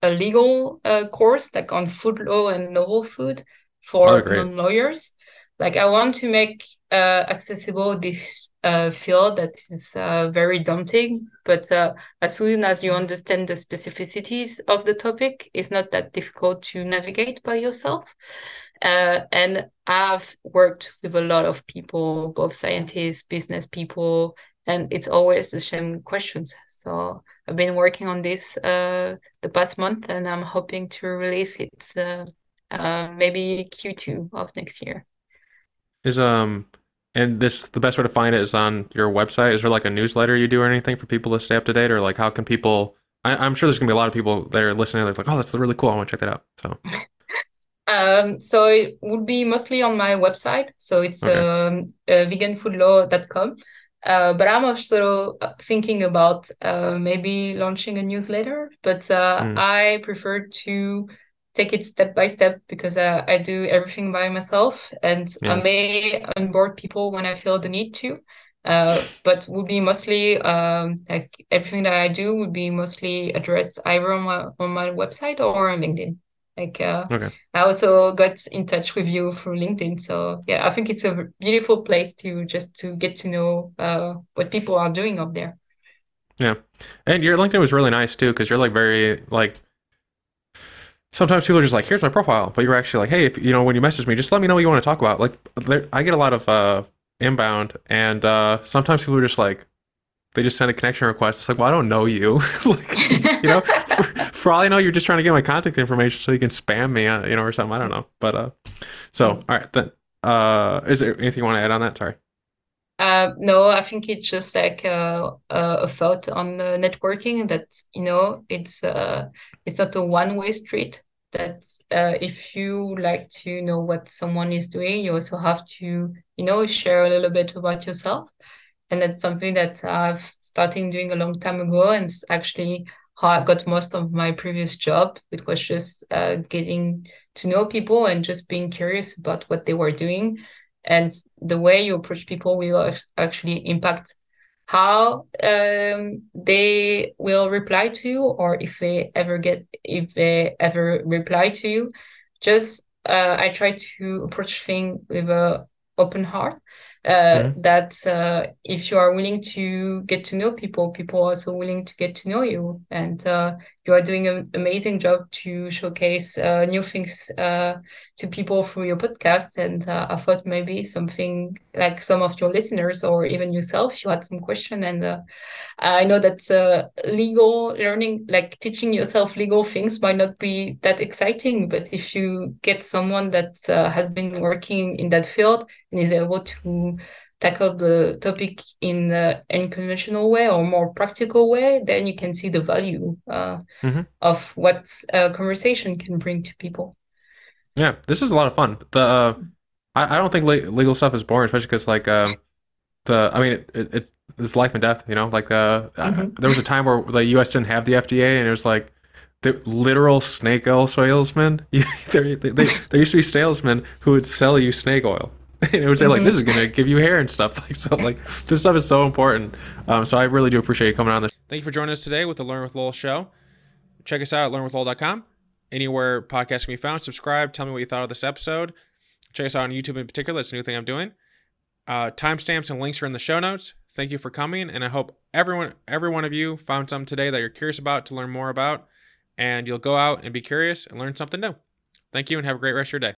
a legal uh course like on food law and novel food for non-lawyers. Like I want to make uh accessible this uh field that is uh very daunting, but uh as soon as you understand the specificities of the topic, it's not that difficult to navigate by yourself. Uh, and I've worked with a lot of people, both scientists, business people, and it's always the same questions. So I've been working on this uh, the past month, and I'm hoping to release it uh, uh, maybe Q2 of next year. Is um and this the best way to find it is on your website. Is there like a newsletter you do or anything for people to stay up to date, or like how can people? I, I'm sure there's gonna be a lot of people that are listening. They're like, oh, that's really cool. I want to check that out. So (laughs) Um, so it would be mostly on my website. So it's Okay. um, uh, veganfoodlaw.com. Uh, but I'm also thinking about uh, maybe launching a newsletter, but uh, Mm. I prefer to take it step by step because uh, I do everything by myself and Yeah. I may onboard people when I feel the need to. Uh, but would be mostly um, like everything that I do would be mostly addressed either on my on my website or on LinkedIn. Like uh, okay. I also got in touch with you through LinkedIn. So yeah, I think it's a beautiful place to just to get to know uh, what people are doing up there. Yeah, and your LinkedIn was really nice too, because you're like very like. Sometimes people are just like, "Here's my profile," but you're actually like, "Hey, if you know when you message me, just let me know what you want to talk about." Like, there, I get a lot of uh, inbound, and uh, sometimes people are just like, they just send a connection request. It's like, well, I don't know you, (laughs) like, you know. (laughs) For, for all I know, you're just trying to get my contact information so you can spam me, uh, you know, or something. I don't know, but uh, so all right, then, uh, is there anything you want to add on that? Sorry. Uh, no, I think it's just like uh, a thought on networking that you know it's uh, it's not a one-way street. That uh, if you like to know what someone is doing, you also have to you know share a little bit about yourself. and that's something that I've started doing a long time ago, and it's actually how I got most of my previous job. It was just uh, getting to know people and just being curious about what they were doing, and the way you approach people will actually impact how um, they will reply to you or if they ever get if they ever reply to you just uh, i try to approach things with a open heart uh, mm-hmm. that uh, if you are willing to get to know people, people are also willing to get to know you. And uh, you are doing an amazing job to showcase uh, new things uh, to people through your podcast. And uh, I thought maybe something like some of your listeners or even yourself, you had some question. And I know that legal learning, like teaching yourself legal things, might not be that exciting. But if you get someone that has been working in that field and is able to tackle the topic in an unconventional way or more practical way, then you can see the value uh, mm-hmm. of what a conversation can bring to people. Yeah, this is a lot of fun. The uh, I, I don't think legal stuff is boring, especially because like um, the I mean it, it, it's life and death. You know, like uh, mm-hmm. I, there was a time where the U.S. didn't have the FDA, and it was like the literal snake oil salesmen. there, (laughs) they, they, there used to be salesmen who would sell you snake oil (laughs) and it would say like this is gonna give you hair and stuff. (laughs) Like so like this stuff is so important. Um, so i really do appreciate you coming on this thank you for joining us today with the learn with lowell show. Check us out at learnwithlowell.com anywhere podcasts can be found subscribe tell me what you thought of this episode. Check us out on youtube in particular it's a new thing i'm doing. Uh, timestamps and links are in the show notes. Thank you for coming and i hope everyone every one of you found something today that you're curious about to learn more about and you'll go out and be curious and learn something new. Thank you and have a great rest of your day